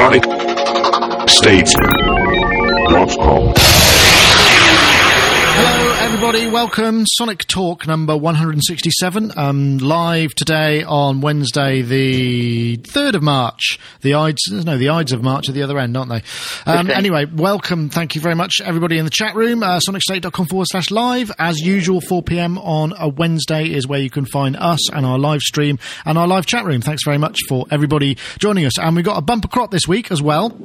SonicState.com. Everybody. Welcome. Sonic Talk number 167. Um, live today on Wednesday, the 3rd of March. The Ides, no, the Ides of March at the other end, aren't they? Um, Okay. anyway, welcome. Thank you very much, everybody in the chat room. Uh, SonicState.com forward slash live. As usual, 4 p.m. on a Wednesday is where you can find us and our live stream and our live chat room. Thanks very much for everybody joining us. And we've got a bumper crop this week as well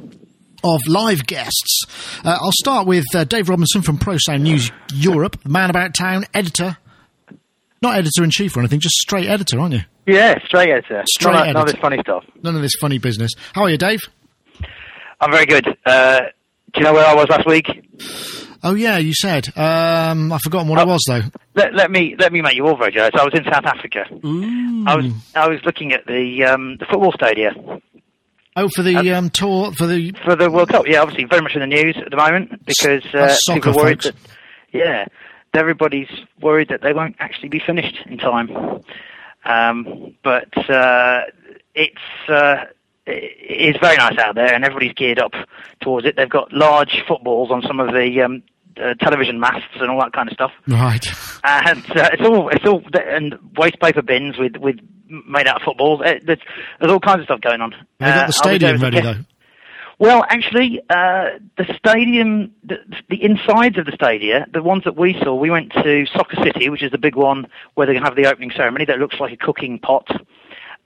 of live guests. Uh, I'll start with uh, Dave Robinson from Pro Sound News Europe, man about town, editor. Not editor in chief or anything, just straight editor, aren't you? Yeah, straight editor. Straight none, of- none of this funny stuff. None of this funny business. How are you, Dave? I'm very good. Uh, do you know where I was last week? Oh yeah, you said. Um, I've forgotten what it Oh. was though. Let, let me let me make you all very jealous. I was in South Africa. I was I was looking at the um, the football stadium Oh, for the um, tour for the. for the World Cup. Yeah, obviously very much in the news at the moment because uh, soccer, people are worried folks. that yeah, everybody's worried that they won't actually be finished in time. Um, but uh, it's uh, it is very nice out there, and everybody's geared up towards it. They've got large footballs on some of the um, uh, television masts and all that kind of stuff. Right. and uh, it's all it's all and waste paper bins with with made out of footballs. Uh, there's, there's all kinds of stuff going on. They got Uh, the stadium there ready though. Well, actually, uh, the stadium, the, the insides of the stadia, the ones that we saw, we went to Soccer City, which is the big one where they have the opening ceremony that looks like a cooking pot.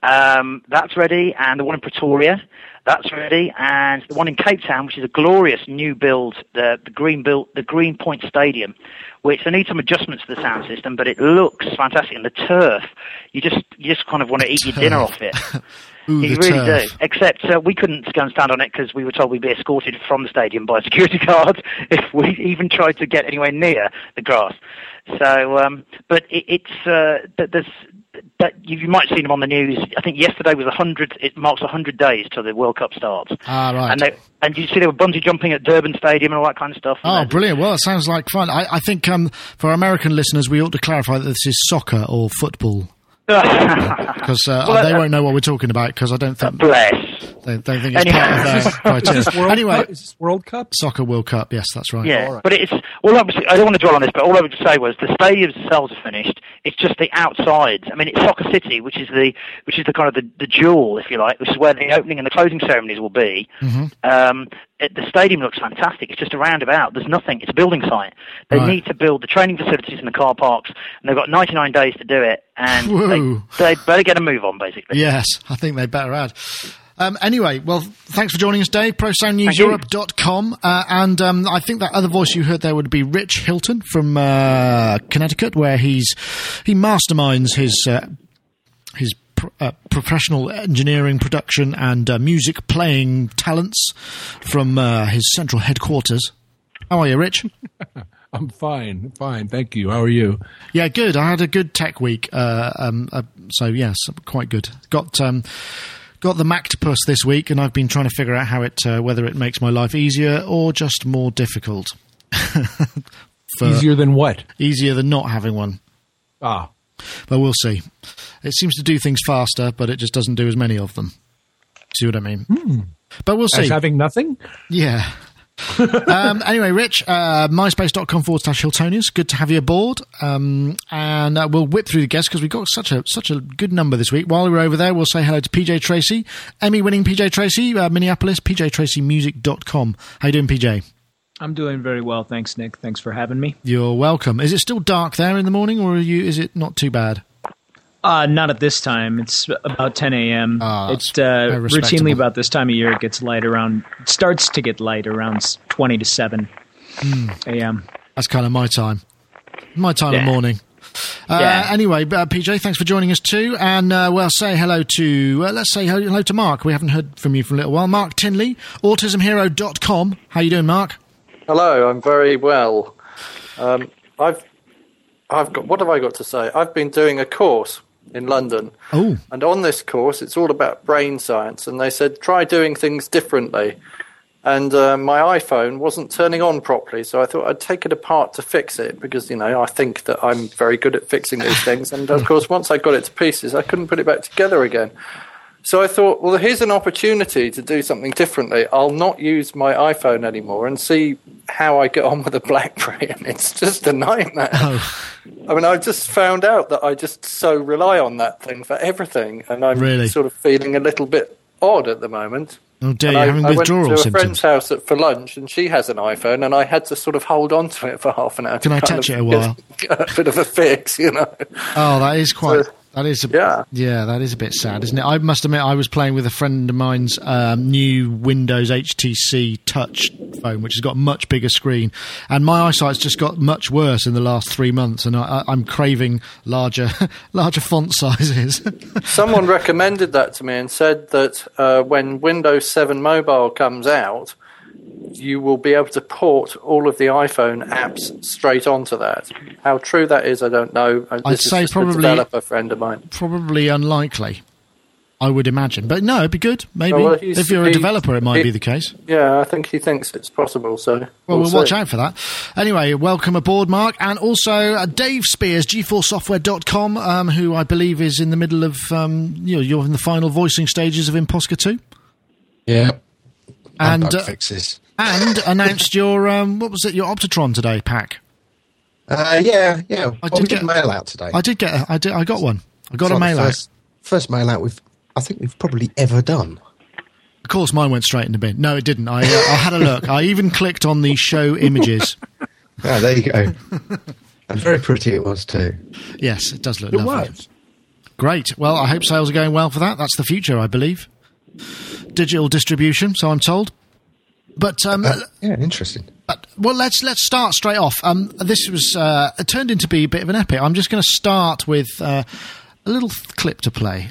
Um, that's ready, and the one in Pretoria, that's ready, and the one in Cape Town, which is a glorious new build, the, the Green build, the Green Point Stadium, which they need some adjustments to the sound system, but it looks fantastic, and the turf, you just you just kind of want to eat your dinner off it. Ooh, You really turf. do. Except uh, we couldn't go and stand on it because we were told we'd be escorted from the stadium by security guards if we even tried to get anywhere near the grass. So, um, but it, it's uh, th- there's that you, you might have seen them on the news. I think yesterday was a hundred. It marks a hundred days till the World Cup starts. Ah, right. And they, and you see they were bungee jumping at Durban Stadium and all that kind of stuff. Oh, brilliant! Well, it sounds like fun. I, I think um, for American listeners, we ought to clarify that this is soccer or football because uh, Well, they uh, won't know what we're talking about because I don't think Bless. They, they think it's Anyway. part of their criteria. Is this World anyway, Cup? Is this World Cup? soccer World Cup. Yes, that's right. Yeah, All right. but it's well. Obviously, I don't want to dwell on this, but all I would say was the stadiums themselves are finished. It's just the outsides. I mean, it's Soccer City, which is the which is the kind of the, the jewel, if you like, which is where the opening and the closing ceremonies will be. Um, it, the stadium looks fantastic. It's just a roundabout. There's nothing. It's a building site. They Right. need to build the training facilities and the car parks, and they've got 99 days to do it. And Whoa. they, they better get a move on, basically. Yes, I think they better add. Um, anyway, well, thanks for joining us, Dave. ProSoundNewsEurope.com. Uh, and um, I think that other voice you heard there would be Rich Hilton from uh, Connecticut, where he's he masterminds his uh, his pr- uh, professional engineering, production, and uh, music playing talents from uh, his central headquarters. How are you, Rich? I'm fine, fine. Thank you. How are you? Yeah, good. I had a good tech week. Uh, um, uh, so yes, quite good. Got um, got the Mactopus this week, and I've been trying to figure out how it uh, whether it makes my life easier or just more difficult. Easier than what? easier than not having one. Ah, But we'll see. It seems to do things faster, but it just doesn't do as many of them. See what I mean? But we'll see. as having nothing. Yeah. um, anyway, Rich, uh, myspace.com forward slash Hiltonius. Good to have you aboard. Um, and uh, we'll whip through the guests because we've got such a such a good number this week. While we're over there, we'll say hello to PJ Tracy, Emmy winning PJ Tracy, uh, Minneapolis, pjtracymusic.com. How you doing, PJ? I'm doing very well, thanks, Nick. Thanks for having me. You're welcome. Is it still dark there in the morning, or are you? Is it not too bad? Uh, not at this time. It's about 10 a.m. Ah, that's it's uh, routinely about this time of year. It gets light around. It starts to get light around 20 to 7 Hmm. a.m. That's kind of my time. My time of Yeah. morning. Uh, Yeah. Anyway, uh, PJ, thanks for joining us too. And uh, well, say hello to, uh, let's say hello to Mark. We haven't heard from you for a little while. Mark Tinley, autismhero.com. How you doing, Mark? Hello, I'm very well. Um, I've, I've got. What have I got to say? I've been doing a course in London, Oh, and on this course, it's all about brain science. And they said try doing things differently. And uh, my iPhone wasn't turning on properly, so I thought I'd take it apart to fix it because you know I think that I'm very good at fixing these things. And of course, once I got it to pieces, I couldn't put it back together again. So I thought, well, here's an opportunity to do something differently. I'll not use my iPhone anymore and see how I get on with a BlackBerry. And it's just a nightmare. Oh, I mean, I just found out that I just so rely on that thing for everything, and I'm Really? sort of feeling a little bit odd at the moment. oh dear, I, having I went withdrawal to a symptoms. friend's house at, for lunch, and she has an iPhone, and I had to sort of hold on to it for half an hour. Can I touch it a while? get a bit of a fix, you know. Oh, that is quite. So- that is a, Yeah. yeah, that is a bit sad, isn't it? I must admit, I was playing with a friend of mine's um, new Windows HTC Touch phone, which has got a much bigger screen, and my eyesight's just got much worse in the last three months, and I, I, I'm craving larger, larger font sizes. Someone recommended that to me and said that uh, when Windows 7 Mobile comes out, you will be able to port all of the iPhone apps straight onto that. How true that is, I don't know. Uh, I'd say probably- a developer friend of mine. Probably unlikely. I would imagine, but no, it'd be good. Maybe Oh, well, if you're a developer, it might he- be the case. Yeah, I think he thinks it's possible. So Well, we'll, we'll, watch out for that. Anyway, welcome aboard, Mark. And also uh, Dave Spears, gforcesoftware.com, um, who I believe is in the middle of, um, you know, you're in the final voicing stages of ImpOSCar 2. Yeah. And, bug uh, fixes. And announced your, um, what was it, your Optitron today pack. Uh, yeah, yeah. Well, did we get- did mail out today. I did get, a, I did, I got one. I got It's a mail the out. first, First mail out we've, I think we've probably ever done. Of course, mine went straight in the bin. No, it didn't. I, uh, I had a look. I even clicked on the show images. Ah, there you go. and very pretty it was too. Yes, it does look It lovely. was. Great. Well, I hope sales are going well for that. That's the future, I believe. Digital distribution, so I'm told. But um, Uh, yeah, interesting. But, well, let's let's start straight off. Um, this was uh, it turned into be a bit of an epic. I'm just going to start with uh, a little th- clip to play.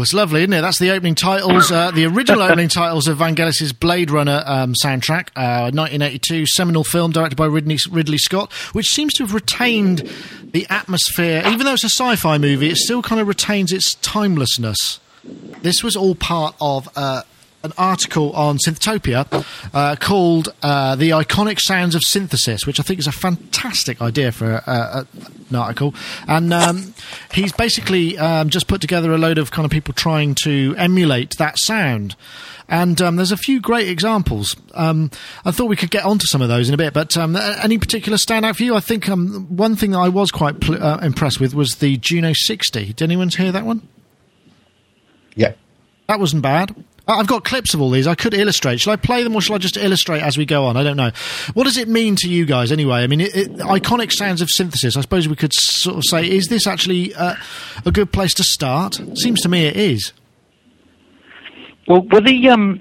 Oh, it's lovely, isn't it? That's the opening titles, uh, the original opening titles of Vangelis's Blade Runner um, soundtrack, uh, 1982 seminal film directed by Ridley, Ridley Scott, which seems to have retained the atmosphere. Even though it's a sci-fi movie, it still kind of retains its timelessness. This was all part of uh, an article on Synthtopia uh, called uh, "The Iconic Sounds of Synthesis," which I think is a fantastic idea for a, a, an article. And um, he's basically um, just put together a load of kind of people trying to emulate that sound. And um, there's a few great examples. Um, I thought we could get onto some of those in a bit, but um, any particular standout for you? I think um, one thing that I was quite pl- uh, impressed with was the Juno 60. Did anyone hear that one? Yeah. That wasn't bad. I've got clips of all these. I could illustrate. Shall I play them or shall I just illustrate as we go on? I don't know. What does it mean to you guys anyway? I mean, it, it, iconic sounds of synthesis. I suppose we could sort of say, is this actually uh, a good place to start? Seems to me it is. Well, were the um,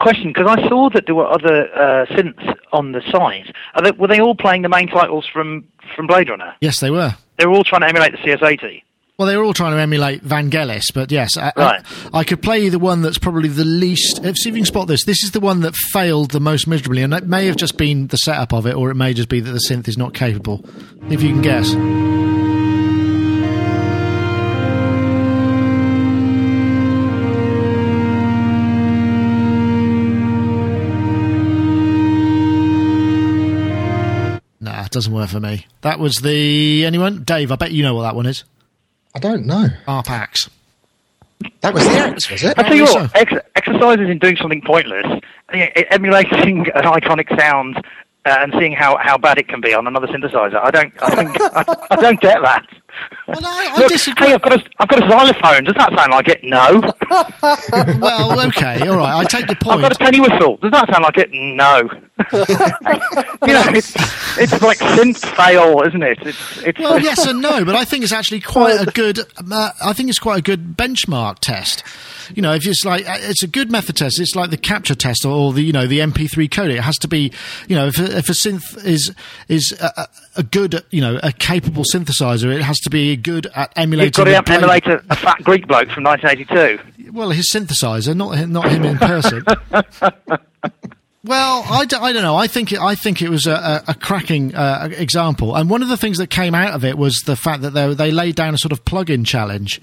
question because I saw that there were other uh, synths on the site. Are they, were they all playing the main titles from from Blade Runner? Yes, they were. They were all trying to emulate the CS80. Well, they were all trying to emulate Vangelis, but yes, I, Right. I, I could play you the one that's probably the least. If see if you can spot this, this is the one that failed the most miserably, and it may have just been the setup of it, or it may just be that the synth is not capable. If you can guess. Nah, it doesn't work for me. That was the anyone? Dave, I bet you know what that one is. I don't know. ARP Axxe. That was the Axxe, was it? I tell you what, ex- exercises in doing something pointless, e- emulating an iconic sound uh, and seeing how, how bad it can be on another synthesizer. I don't, I think, I, I don't get that. Well, I, I Look, disagree. hey, I've got a, I've got a xylophone. Does that sound like it? No. well, okay, all right. I take your point. I've got a penny whistle. Does that sound like it? No. you know, it's it's like synth fail, isn't it? It's it's. Well, yes and no, but I think it's actually quite a good. Uh, I think it's quite a good benchmark test. You know, if it's like uh, it's a good method test, it's like the capture test or the you know the MP3 codec. It has to be, you know, if a, if a synth is is a, a- good, you know, a capable synthesizer, it has to be good at emulating. You've got to emulate a, a fat Greek bloke from 1982. Well, his synthesizer, not him, not him in person. Well, I, d- I don't know. I think it, I think it was a, a, cracking uh, example, and one of the things that came out of it was the fact that they, they laid down a sort of plug-in challenge.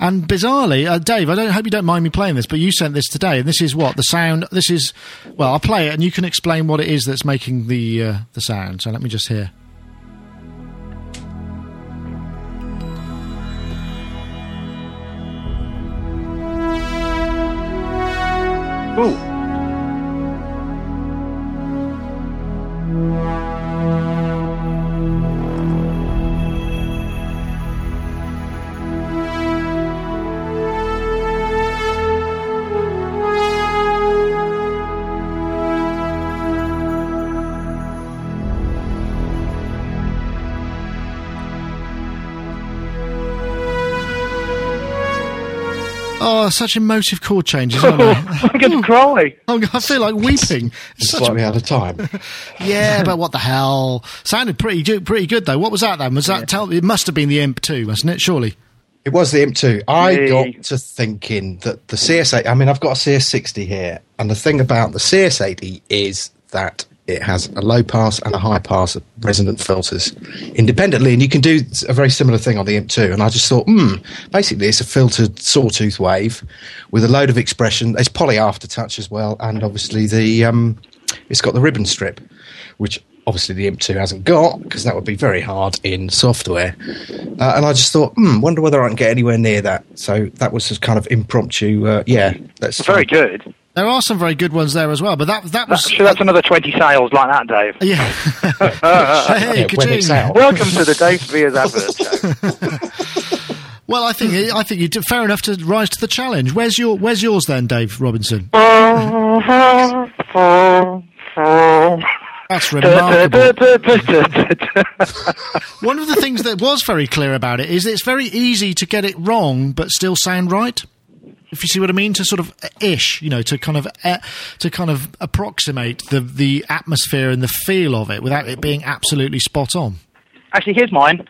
And bizarrely, uh, Dave, I don't hope you don't mind me playing this, but you sent this today, and this is what the sound. This is well, I'll play it, and you can explain what it is that's making the uh, the sound. So let me just hear. Ooh. Thank you. Oh, such emotive chord changes, aren't they? Oh, I'm going to hmm. cry. Oh, I feel like weeping. It's such Slightly out of time. Yeah, but what the hell? Sounded pretty good, pretty good though. What was that then? Was that tell? It must have been the Imp two, wasn't it? Surely. It was the IMP2. I Yeah. got to thinking that the CS8, I mean, I've got a CS60 here, and the thing about the CS80 is that it has a low pass and a high pass of resonant filters independently, and you can do a very similar thing on the IMP2. And I just thought, hmm, basically, it's a filtered sawtooth wave with a load of expression. It's poly aftertouch as well, and obviously the um, it's got the ribbon strip, which obviously the IMP2 hasn't got because that would be very hard in software. Uh, and I just thought, hmm, wonder whether I can get anywhere near that. So that was just kind of impromptu. Uh, yeah, that's Very good. There are some very good ones there as well, but that that was That's, that's another 20 sales like that, Dave. yeah. hey, Yeah, when it's ka-ching. out. Welcome to the Dave Spears advert show. Well, I think I think you did fair enough to rise to the challenge. Where's your Where's yours then, Dave Robinson? That's remarkable. One of the things that was very clear about it is that it's very easy to get it wrong but still sound right. If you see what I mean, to sort of uh, ish, you know, to kind of uh, to kind of approximate the the atmosphere and the feel of it without it being absolutely spot on. Actually, here's mine.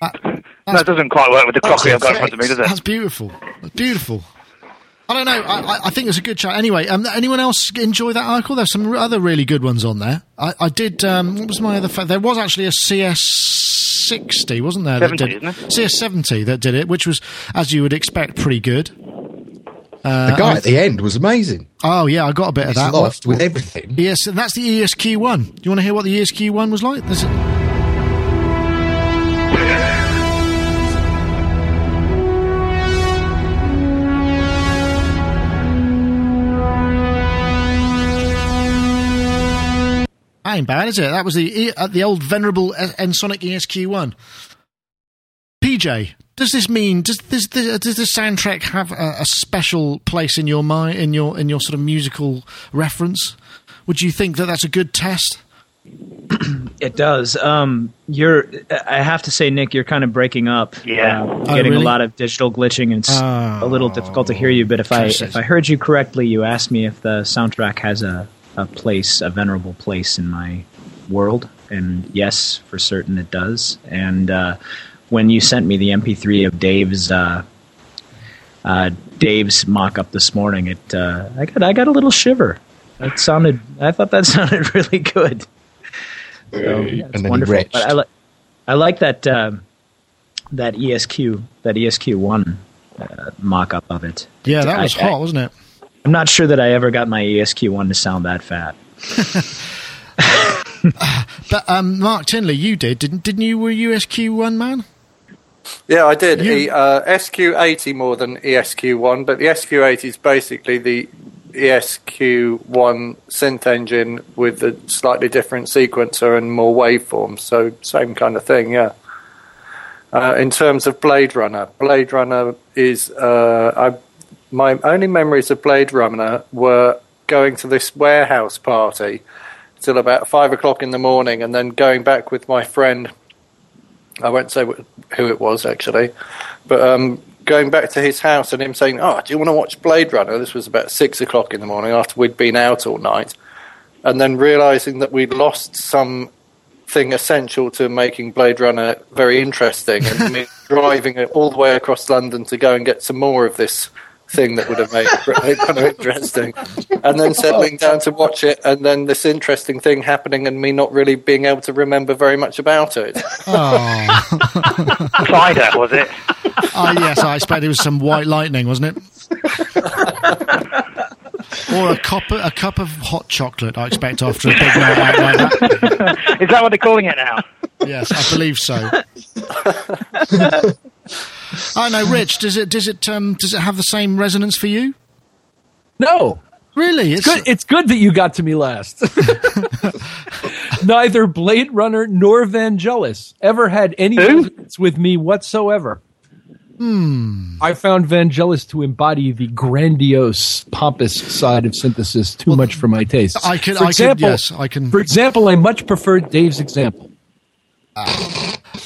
That, it doesn't quite work with the crockery I've got in front of me, does it? That's beautiful. That's beautiful. I don't know. I, I, think it's a good chat. Anyway, um, anyone else enjoy that article? There's some other really good ones on there. I, I did. Um, what was my other? Fa- there was actually a CS60, wasn't there? that 70, did, isn't it? CS70 that did it, which was, as you would expect, pretty good. Uh, the guy at the end was amazing. Oh yeah, I got a bit of that. loft with everything. Yes, and that's the ESQ one. Do you want to hear what the ESQ one was like? There's a- That ain't bad, is it? That was the uh, the old venerable uh, Ensoniq ESQ one. PJ, does this mean does this does, does this soundtrack have a, a special place in your mind in your in your sort of musical reference? Would you think that that's a good test? It does. Um, you're. I have to say, Nick, you're kind of breaking up. Yeah. Uh, Oh, getting really? a lot of digital glitching, and it's Oh. a little difficult to hear you. But if I if I heard you correctly, you asked me if the soundtrack has a a place, a venerable place in my world, and yes, for certain it does. And uh, when you sent me the MP3 of Dave's. Uh, uh, Dave's mock-up this morning. It uh, I got I got a little shiver. That sounded. I thought that sounded really good. So, yeah, it's and then he wonderful. But I like I like that um, that ESQ that ESQ one uh, mock up of it. Yeah, that was I- hot, wasn't it? I'm not sure that I ever got my ESQ one to sound that fat. But um, Mark Tinley, you did, didn't didn't you? Were you SQ one man? Yeah, I did. You- E- uh, SQ80 more than ESQ1, but the SQ80 is basically the ESQ1 synth engine with a slightly different sequencer and more waveforms. So same kind of thing, yeah. Uh, in terms of Blade Runner, Blade Runner is uh, I, my only memories of Blade Runner were going to this warehouse party till about five o'clock in the morning, and then going back with my friend I won't say who it was actually, but um, going back to his house and him saying, "Oh, do you want to watch Blade Runner?" This was about six o'clock in the morning after we'd been out all night, and then realizing that we'd lost some thing essential to making Blade Runner very interesting, and driving it all the way across London to go and get some more of this thing that would have made Blade Runner interesting, and then settling down to watch it, and then this interesting thing happening, and me not really being able to remember very much about it. Oh, Cider, was it? oh, yes, I expect it was some white lightning, wasn't it? or a cup, a cup of hot chocolate. I expect after a big night out like that. Is that what they're calling it now? Yes, I believe so. I know, Rich. Does it does it um, does it have the same resonance for you? No, Really, it's good. It's good that you got to me last. Neither Blade Runner nor Vangelis ever had any Who? resonance with me whatsoever. Hmm. I found Vangelis to embody the grandiose, pompous side of synthesis too much for my taste. I can- For I can- example, yes, I can- For example, I much preferred Dave's example.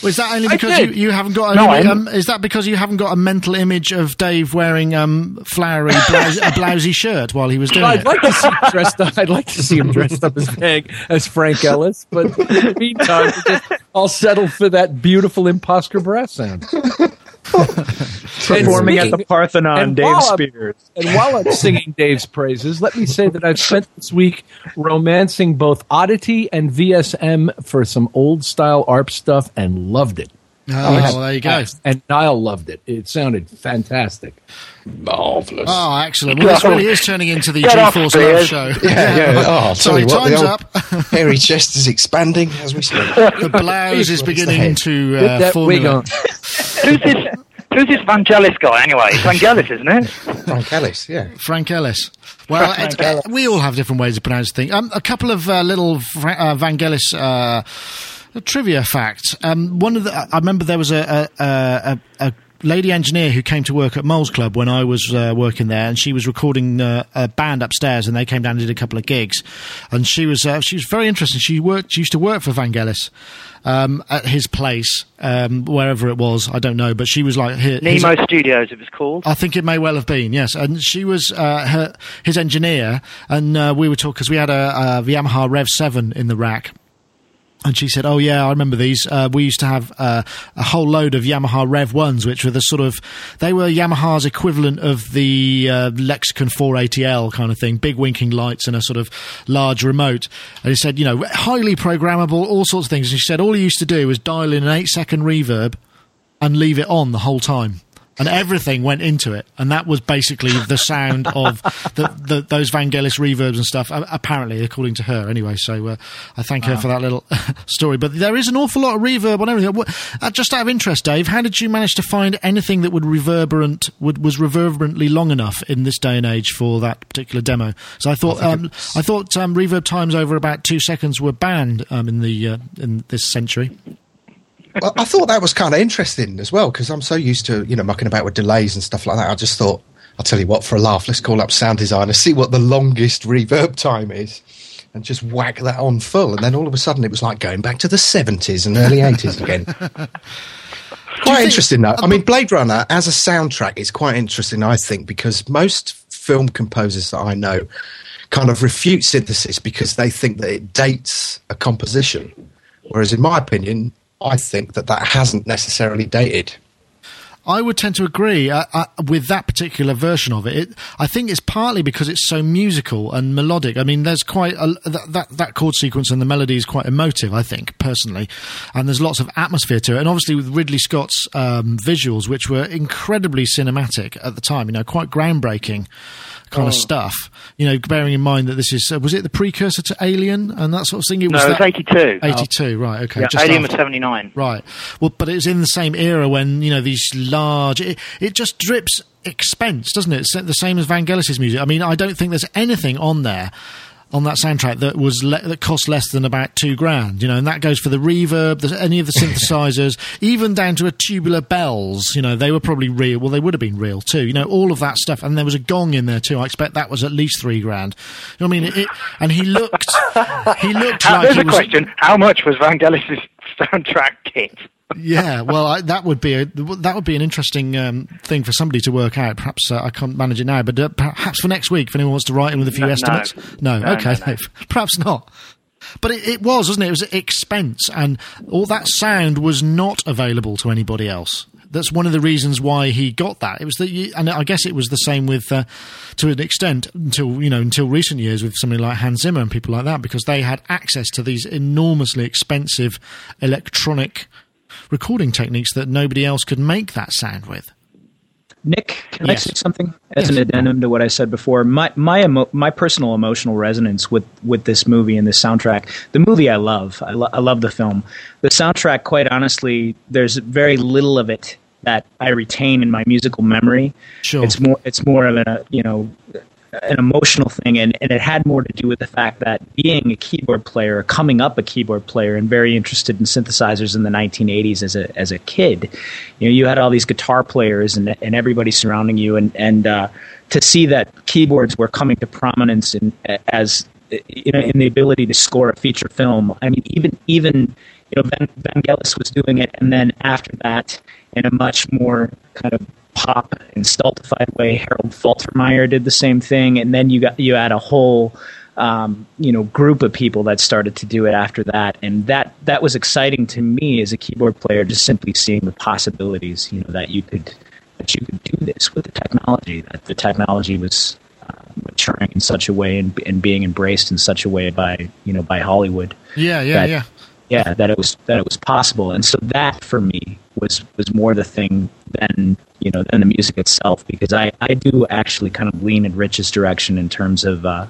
Was that only because you, you haven't got? No, An, um, is that because you haven't got a mental image of Dave wearing um, flowery blouse, a blousy shirt while he was doing I'd it? like to see him dressed up. I'd like to see him dressed up as Frank, as Frank Ellis, but in the meantime, I'll settle for that beautiful imposter brass sound. Performing at the Parthenon, and Dave while I'm- Spears. And while I'm singing Dave's praises, let me say that I've spent this week romancing both Oddity and VSM for some old style ARP stuff and loved it. Oh, well, there you go. And Niall loved it. It sounded fantastic. Marvelous. Oh, excellent. Well, this really is turning into the Get G-Force Love Spears. show. yeah, yeah. Oh, I'll Sorry, what, time's up. old hairy chest is expanding as we speak. The blouse is What is the beginning to Get uh, that formulate. Who's this? Who's this Vangelis guy anyway? It's Vangelis, isn't it? Frank Ellis, yeah. Frank Ellis. Well, Frank it- Ellis. we all have different ways of pronouncing things. Um, a couple of uh, little Fra- uh, Vangelis uh, trivia facts. Um, one of the, I remember there was a, a, a, a lady engineer who came to work at Moles Club when I was uh, working there, and she was recording uh, a band upstairs, and they came down and did a couple of gigs, and she was uh, she was very interesting. She worked she used to work for Vangelis. Um, at his place, um, wherever it was, I don't know, but she was like hi- his- Nemo Studios, it was called. I think it may well have been, yes. And she was uh, her, his engineer, and uh, we were talking because we had a, a Yamaha Rev Seven in the rack. And she said, "Oh yeah, I remember these. Uh, we used to have uh, a whole load of Yamaha Rev ones, which were the sort of they were Yamaha's equivalent of the uh, Lexicon 480L kind of thing, big winking lights and a sort of large remote." And he said, "You know, highly programmable, all sorts of things." And she said, "All he used to do was dial in an eight second reverb and leave it on the whole time." And everything went into it, and that was basically the sound of the, the, those Vangelis reverbs and stuff. Apparently, according to her, anyway. So uh, I thank her for that little story. But there is an awful lot of reverb on everything. What- Uh, just out of interest, Dave, how did you manage to find anything that would reverberant would, was reverberantly long enough in this day and age for that particular demo? So I thought um, I thought um, reverb times over about two seconds were banned um, in the uh, in this century. Well, I thought that was kind of interesting as well because I'm so used to you know mucking about with delays and stuff like that. I just thought I'll tell you what for a laugh, let's call up sound designer, see what the longest reverb time is, and just whack that on full. And then all of a sudden, it was like going back to the 70s and early 80s again. Quite interesting, though. I mean, Blade Runner as a soundtrack is quite interesting, I think, because most film composers that I know kind of refute synthesis because they think that it dates a composition. Whereas, in my opinion, I think that that hasn't necessarily dated. I would tend to agree uh, uh, with that particular version of it. it. I think it's partly because it's so musical and melodic. I mean, there's quite a, that, that that chord sequence and the melody is quite emotive. I think personally, and there's lots of atmosphere to it. And obviously with Ridley Scott's um, visuals, which were incredibly cinematic at the time, you know, quite groundbreaking kind of stuff. You know, bearing in mind that this is uh, was it the precursor to Alien and that sort of thing. It No, was it was 82. 82, right? Okay, Yeah, just Alien was 79. Right. Well, but it was in the same era when you know these large. It, it just drips expense, doesn't it? It's the same as Vangelis's music. I mean, I don't think there's anything on there on that soundtrack that was le- that cost less than about two grand. You know, and that goes for the reverb, the, any of the synthesizers, even down to a tubular bells. You know, they were probably real. Well, they would have been real too. You know, all of that stuff, and there was a gong in there too. I expect that was at least three grand. You know what I mean? It, and he looked, he looked like there's he a was. question. How much was Vangelis' soundtrack yeah, well, I, that would be a, that would be an interesting um, thing for somebody to work out. Perhaps uh, I can't manage it now, but uh, perhaps for next week, if anyone wants to write in with a few No, estimates. No, No, okay, no, no. perhaps not. But it, it was, wasn't it? It was expense, and all that sound was not available to anybody else. That's one of the reasons why he got that. It was that, you, and I guess it was the same with, uh, to an extent, until you know, until recent years with somebody like Hans Zimmer and people like that, because they had access to these enormously expensive electronic recording techniques that nobody else could make that sound with. Nick, can Yes. I say something as Yes. an addendum to what I said before? My my emo- my personal emotional resonance with with this movie and this soundtrack. The movie I love. I, lo- I love the film. The soundtrack, quite honestly, there's very little of it that I retain in my musical memory. Sure. It's more it's more of a you know an emotional thing, and, and it had more to do with the fact that being a keyboard player, coming up a keyboard player, and very interested in synthesizers in the 1980s as a as a kid, you know, you had all these guitar players and and everybody surrounding you, and and uh, to see that keyboards were coming to prominence in as you know in the ability to score a feature film. I mean, even even you know Van, Vangelis was doing it, and then after that, in a much more kind of pop and stultified way. Harold Faltermeyer did the same thing, and then you got you had a whole um, you know group of people that started to do it after that, and that that was exciting to me as a keyboard player, just simply seeing the possibilities. You know that you could that you could do this with the technology. That the technology was uh, maturing in such a way and, and being embraced in such a way by you know by Hollywood Yeah, yeah, yeah. Yeah that it was that it was possible and so that for me was was more the thing than you know than the music itself because i i do actually kind of lean in rich's direction in terms of uh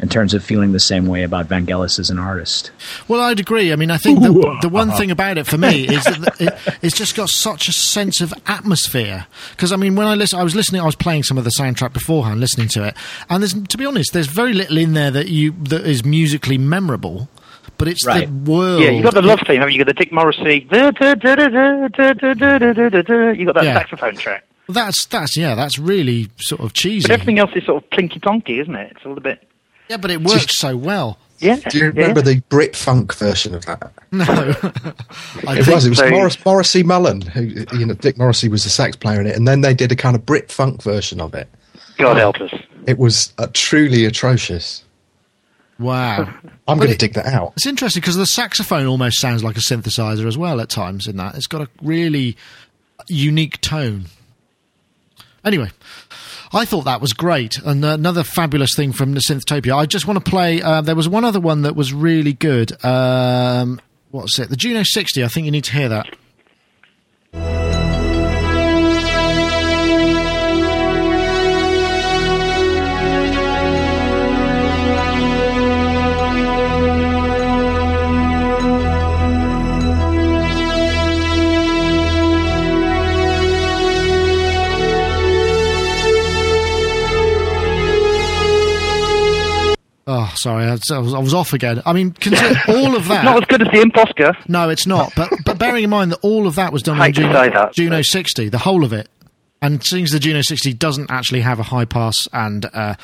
in terms of feeling the same way about Vangelis as an artist. Well, I'd agree. I mean, I think the, the one thing about it for me is that it, it's just got such a sense of atmosphere. Because I mean, when I listen, I was listening, I was playing some of the soundtrack beforehand, listening to it, and there's, to be honest, there's very little in there that you that is musically memorable but it's right. the world. Yeah, you've got the love theme, haven't you? you got the Dick Morrissey. You got that yeah. saxophone track. Well, that's, that's, yeah, that's really sort of cheesy. But everything else is sort of plinky tonky, isn't it? It's a little bit. Yeah, but it works so well. Yeah. Do you remember yeah. the Brit funk version of that? No. it was. It was so. Morris, Morrissey Mullen. Who, you know, Dick Morrissey was the sax player in it, and then they did a kind of Brit funk version of it. God help us. It was uh, truly atrocious wow. I'm going to dig that out. It's interesting because the saxophone almost sounds like a synthesizer as well at times. In that, it's got a really unique tone. Anyway, I thought that was great, and another fabulous thing from the Synthtopia. I just want to play. Uh, there was one other one that was really good. Um, what's it? The Juno 60. I think you need to hear that. Oh, sorry, I was, I was, off again. I mean, consider all of that. Not as good as the ImpOSCar. No, it's not. But but bearing in mind that all of that was done on hate to Juno, that, Juno but- 60, the whole of it. And since the Juno 60 doesn't actually have a high pass and uh,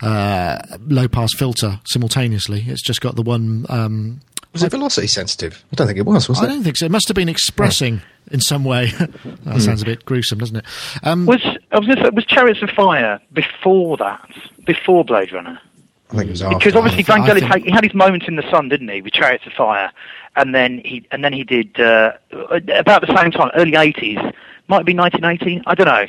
uh, low pass filter simultaneously, it's just got the one. Um, Was it velocity sensitive? I don't think it was, was it? I it? don't think so. It must have been expressing in some way. that sounds a bit gruesome, doesn't it? Um, Was I was going to say was Chariots of Fire before that? Before Blade Runner? I think it was after. Because obviously I Vangelis think- had, he had his moments in the sun, didn't he, with Chariots of Fire, and then he and then he did uh, about the same time, early eighties, might be nineteen eighty, I don't know,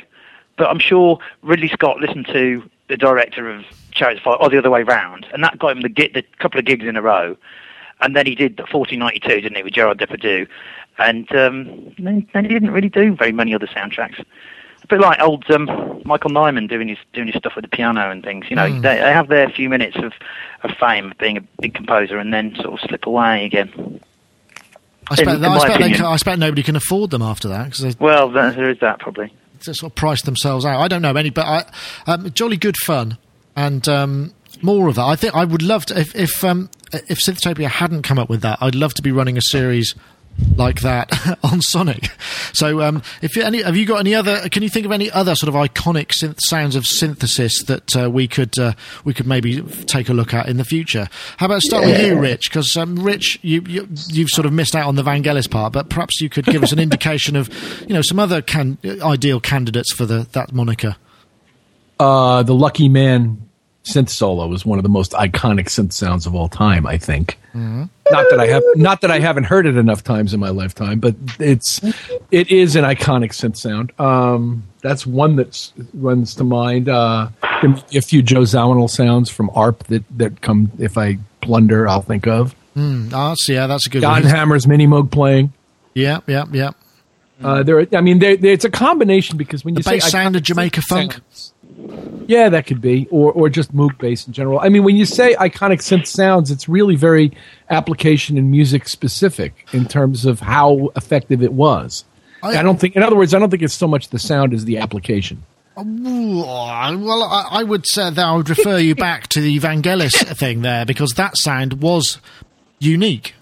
but I'm sure Ridley Scott listened to the director of Chariots of Fire, or the other way round, and that got him the, gi- the couple of gigs in a row, and then he did fourteen ninety two, didn't he, with Gerard Depardieu, and um, then, then he didn't really do very many other soundtracks. A bit like old um, Michael Nyman doing his doing his stuff with the piano and things. You know, Hmm. they, they have their few minutes of, of fame of being a big composer and then sort of slip away again. I expect, I, expect they. I expect nobody can afford them after that because they Well, there is that probably. just sort of price themselves out. I don't know any, but I, um, jolly good fun and um, more of that. I think I would love to if if um, if Synthtopia hadn't come up with that. I'd love to be running a series like that on Sonic. So, um, if you, any, have you got any other? Can you think of any other sort of iconic synth sounds of synthesis that uh, we could uh, we could maybe take a look at in the future? How about start with you, Rich? Because um, Rich, you, you you've sort of missed out on the Vangelis part, but perhaps you could give us an indication of you know some other can, ideal candidates for the that moniker. Uh, the Lucky Man synth solo is one of the most iconic synth sounds of all time. I think. Not that I have, not that I haven't heard it enough times in my lifetime, but it's, it is an iconic synth sound. Um, that's one that runs to mind. Uh, there may be a few Joe Zawinul sounds from ARP that that come if I blunder, I'll think of. Mm, oh, that's, yeah, that's a good Don one. Hammer's Mini Moog playing. Yeah, yeah, yeah. Uh, there, I mean, there, there- it's a combination because when The you say sound of Jamaica funk. sounds- yeah, that could be, or or just Moog bass in general. I mean, when you say iconic synth sounds, it's really very application and music specific in terms of how effective it was. I- I, don't think, in other words, I don't think it's so much the sound as the application. Uh, well, I, I would say that I would refer you back to the Vangelis thing there because that sound was unique.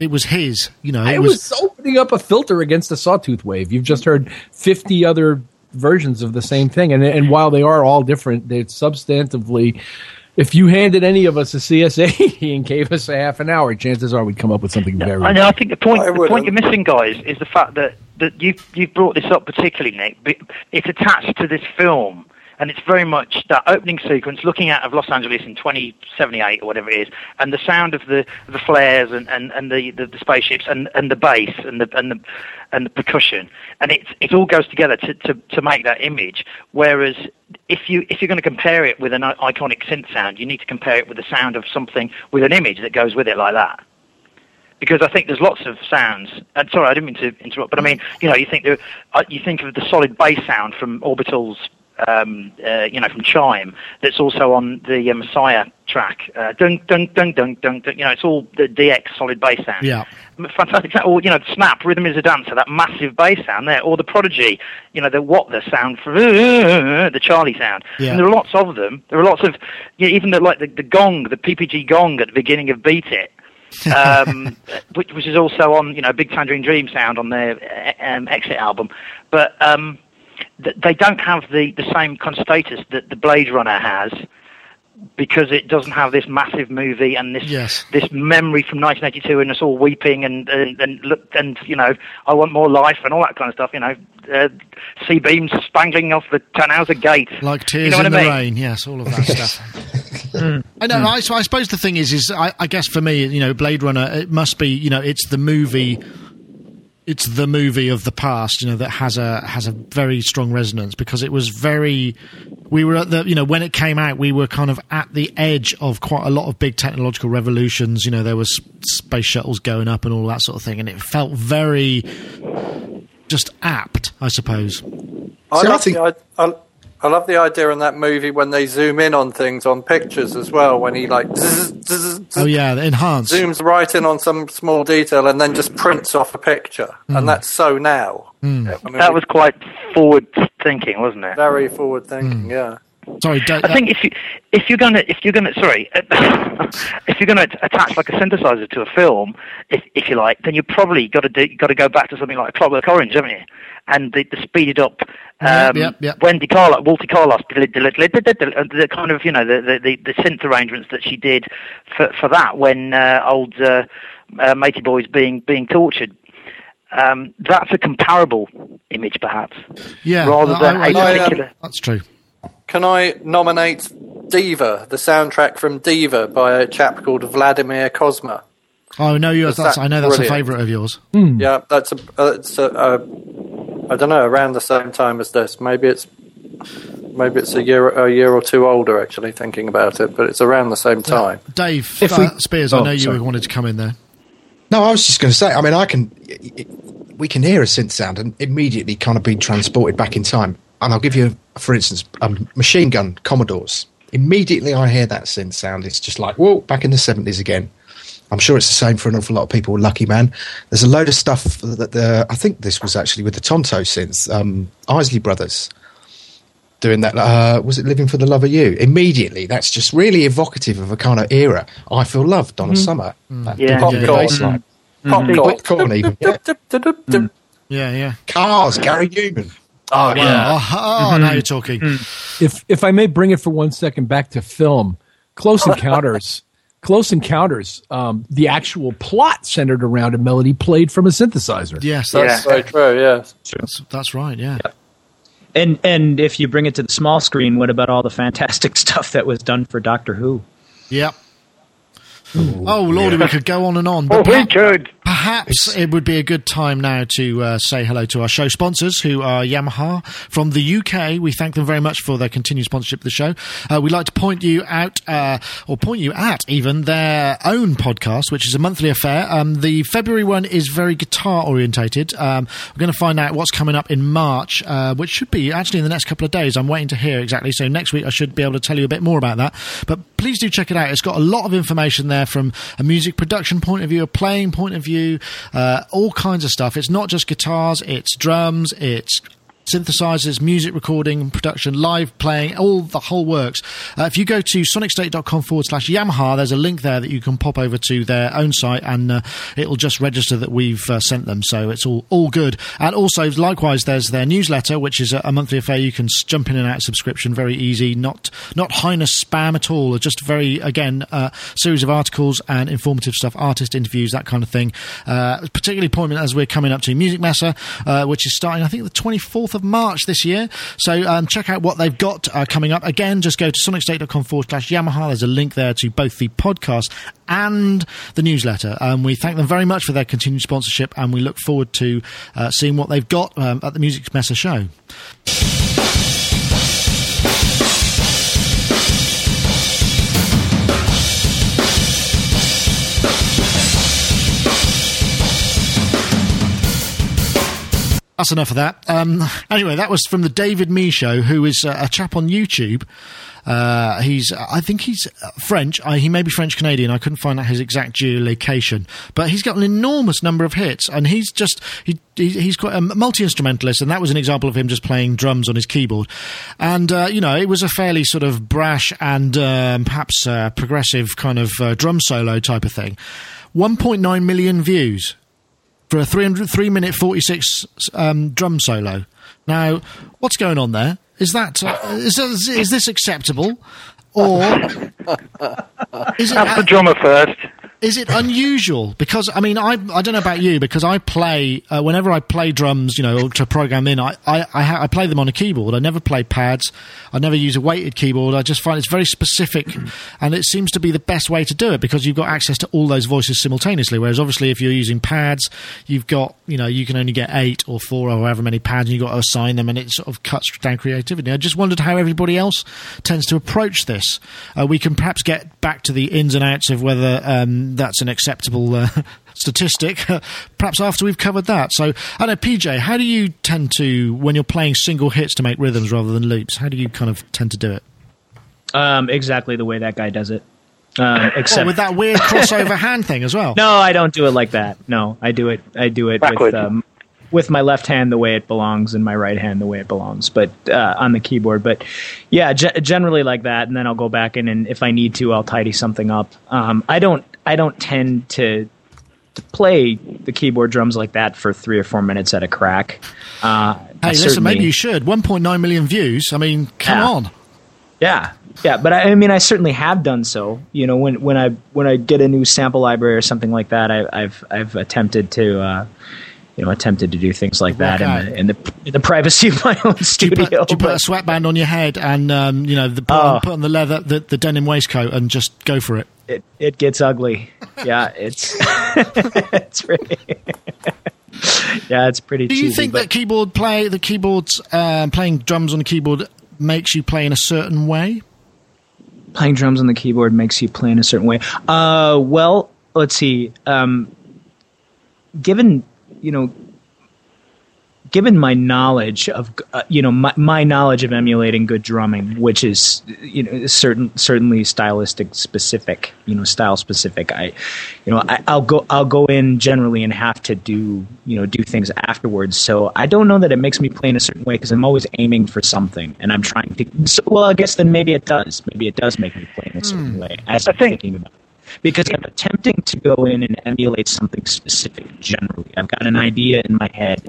It was his, you know. It, It was opening up a filter against a sawtooth wave. You've just heard fifty other versions of the same thing, and and while they are all different, they're substantively. If you handed any of us a CS80 and gave us a half an hour, chances are we'd come up with something very. I know. I think the point I the point you're missing, guys, is the fact that that you you've brought this up particularly, Nick. but It's attached to this film, and it's very much that opening sequence, looking out of Los Angeles in 2078 or whatever it is, and the sound of the the flares and, and, and the, the, the spaceships and, and the bass and the and the and the percussion, and it it all goes together to, to, to make that image. Whereas if you if you're going to compare it with an iconic synth sound, you need to compare it with the sound of something with an image that goes with it like that because I think there's lots of sounds. And sorry, I didn't mean to interrupt, but I mean, you know, you think there, uh, you think of the solid bass sound from Orbital's, um, uh, you know, from Chime. That's also on the uh, Messiah track. Uh, dun, dun, dun, dun, dun, dun, You know, it's all the DX solid bass sound. Yeah. Fantastic. Or, you know, Snap, Rhythm is a Dancer, that massive bass sound there. Or the Prodigy, you know, the what the sound for the Charlie sound. Yeah. And there are lots of them. There are lots of, you know, even the, like the, the gong, the PPG gong at the beginning of Beat It um, which, which is also on you know Big Tangerine Dream sound on their uh, um, Exit album, but um, they don't have the, the same kind of status that the Blade Runner has because it doesn't have this massive movie and this Yes. this memory from 1982 and us all weeping and and and, look, and you know I want more life and all that kind of stuff. You know, uh, C-beams spangling off the Tannhauser Gate, like tears You know in the I mean? rain. Yes, all of that stuff. I know. I, so I suppose the thing is, is I, I guess for me, you know, Blade Runner, it must be, you know, it's the movie. It's the movie of the past, you know, that has a has a very strong resonance because it was very. We were at the, you know, when it came out, we were kind of at the edge of quite a lot of big technological revolutions. You know, there was space shuttles going up and all that sort of thing, and it felt very just apt, I suppose. I See, I think- the, I, I, I love the idea in that movie when they zoom in on things on pictures as well. When he like zzz, zzz, zzz, Oh yeah, the enhanced. zooms right in on some small detail and then just prints off a picture, and hmm. that's so now. Hmm. I mean, that was quite forward thinking, wasn't it? very forward thinking. Hmm. Yeah. Sorry, Da- I think if you if you're gonna if you're gonna sorry if you're gonna attach like a synthesizer to a film, if if you like, then you probably got to do got to go back to something like Clockwork Orange, haven't you? And the, the speeded up Yep, um, yep, yep. Wendy Carlos, Walter Carlos, the kind of you know the the, the synth arrangements that she did for for that when uh, old uh, uh, Matey Boy's being being tortured. Um, that's a comparable image, perhaps, yeah, rather than I- I- a I, um, particular. that's true. Can I nominate Diva, the soundtrack from Diva by a chap called Vladimir Cosma? Oh no, yours. Is That's, that I know that's a favourite of yours. Yeah, that's a, uh, it's a, uh, I don't know, around the same time as this. Maybe it's maybe it's a year a year or two older. Actually, thinking about it, but it's around the same time. Dave If uh, we- Spears, I Oh, know you sorry. wanted to come in there. No, I was just going to say. I mean, I can. We can hear a synth sound and immediately kind of be transported back in time. And I'll give you, for instance, um, machine gun Commodores. Immediately, I hear that synth sound. It's just like, whoa, back in the seventies again. I'm sure it's the same for an awful lot of people. Lucky man. There's a load of stuff that the. Uh, I think this was actually with the Tonto synths, um, Isley Brothers. Doing that, uh, was it "Living for the Love of You"? Immediately, that's just really evocative of a kind of era. I feel loved, Donna mm. Summer. That mm. Yeah. pop mm. Yeah, bass yeah. line. Popcorn. Popcorn even. Yeah. Yeah, yeah. Cars, Gary Numan. Oh, yeah. Oh, oh, now you're talking. if if I may bring it for one second back to film, Close Encounters. Close Encounters, um, the actual plot centered around a melody played from a synthesizer. Yes, That's that's, so true, yes. that's, that's right, yeah. And and if you bring it to the small screen, what about all the fantastic stuff that was done for Doctor Who? Yep. Oh, Lordy, we could go on and on. Oh, But we could. Perhaps it would be a good time now to uh, say hello to our show sponsors, who are Yamaha from the UK. We thank them very much for their continued sponsorship of the show. Uh, we'd like to point you out, uh, or point you at even, their own podcast, which is a monthly affair. Um, the February one is very guitar orientated. Um, we're going to find out what's coming up in March, uh, which should be actually in the next couple of days. I'm waiting to hear exactly. So next week I should be able to tell you a bit more about that. But please do check it out. It's got a lot of information there from a music production point of view, a playing point of view, Uh, all kinds of stuff. It's not just guitars, it's drums, it's synthesizers, music recording, production, live playing, all the whole works. Uh, if you go to sonicstate.com forward slash Yamaha, there's a link there that you can pop over to their own site and uh, it'll just register that we've uh, sent them. So it's all, all good. And also, likewise, there's their newsletter, which is a, a monthly affair. You can jump in and out subscription very easy, not, not highness spam at all. Just very, again, uh, series of articles and informative stuff, artist interviews, that kind of thing. Uh, particularly poignant as we're coming up to Musikmesse, uh, which is starting, I think, the 24th of March this year. So um, check out what they've got uh, coming up. Again, just go to sonicstate.com forward slash Yamaha. There's a link there to both the podcast and the newsletter. Um, we thank them very much for their continued sponsorship and we look forward to uh, seeing what they've got um, at the Musikmesse show. That's enough of that. Um, anyway, that was from the David Me Show, who is uh, a chap on YouTube. Uh, he's, I think he's uh, French. Uh, he may be French Canadian. I couldn't find out his exact geolocation, but he's got an enormous number of hits, and he's just he, he he's quite a multi instrumentalist, and that was an example of him just playing drums on his keyboard. And uh, you know, it was a fairly sort of brash and um, perhaps uh, progressive kind of uh, drum solo type of thing. 1.9 million views for a 300, 3 minute 46 um, drum solo. Now, what's going on there? Is that uh, is, is, is this acceptable, or is it That's the drummer first. Is it unusual? Because I mean, I I don't know about you, because I play uh, whenever I play drums, you know, to program in, I I I, ha- I play them on a keyboard. I never play pads. I never use a weighted keyboard. I just find it's very specific, and it seems to be the best way to do it because you've got access to all those voices simultaneously. Whereas obviously, if you're using pads, you've got you know you can only get eight or four or however many pads, and you've got to assign them, and it sort of cuts down creativity. I just wondered how everybody else tends to approach this. Uh, we can perhaps get back to the ins and outs of whether um, that's an acceptable uh, statistic, perhaps after we've covered that. So, I know, PJ, how do you tend to, when you're playing single hits to make rhythms rather than loops, how do you kind of tend to do it? Um, exactly the way that guy does it. Um, except Oh, with that weird crossover hand thing as well. no, I don't do it like that. No, I do it. I do it Backwards. with um, with my left hand the way it belongs and my right hand the way it belongs, but uh, on the keyboard. But yeah, ge- generally like that, and then I'll go back in and if I need to, I'll tidy something up. Um, I don't. I don't tend to to play the keyboard drums like that for three or four minutes at a crack. Uh, Hey, listen, maybe you should. 1.9 million views. I mean, come Yeah. on. Yeah, yeah, but I, I mean, I certainly have done so. You know, when when I when I get a new sample library or something like that, I, I've I've attempted to. Uh, you know, attempted to do things like that in the, in the in the privacy of my own Do you studio. put, do you put a sweatband on your head and, um, you know, the, put, on, Oh. put on the leather, the, the denim waistcoat and just go for it? it it gets ugly. Yeah, it's it's pretty. yeah, it's pretty. Do you cheesy, think that keyboard play, the keyboards, um, playing drums on the keyboard makes you play in a certain way? playing drums on the keyboard makes you play in a certain way? Uh, well, let's see. Um, given you know, given my knowledge of uh, you know my, my knowledge of emulating good drumming, which is you know certain certainly stylistic specific, you know, style specific. I, you know, I, I'll go I'll go in generally and have to do you know do things afterwards. So I don't know that it makes me play in a certain way because I'm always aiming for something and I'm trying to. So, well, I guess then maybe it does. Maybe it does make me play in a certain way. As I I'm think- thinking about. it. Because I'm attempting to go in and emulate something specific generally. I've got an idea in my head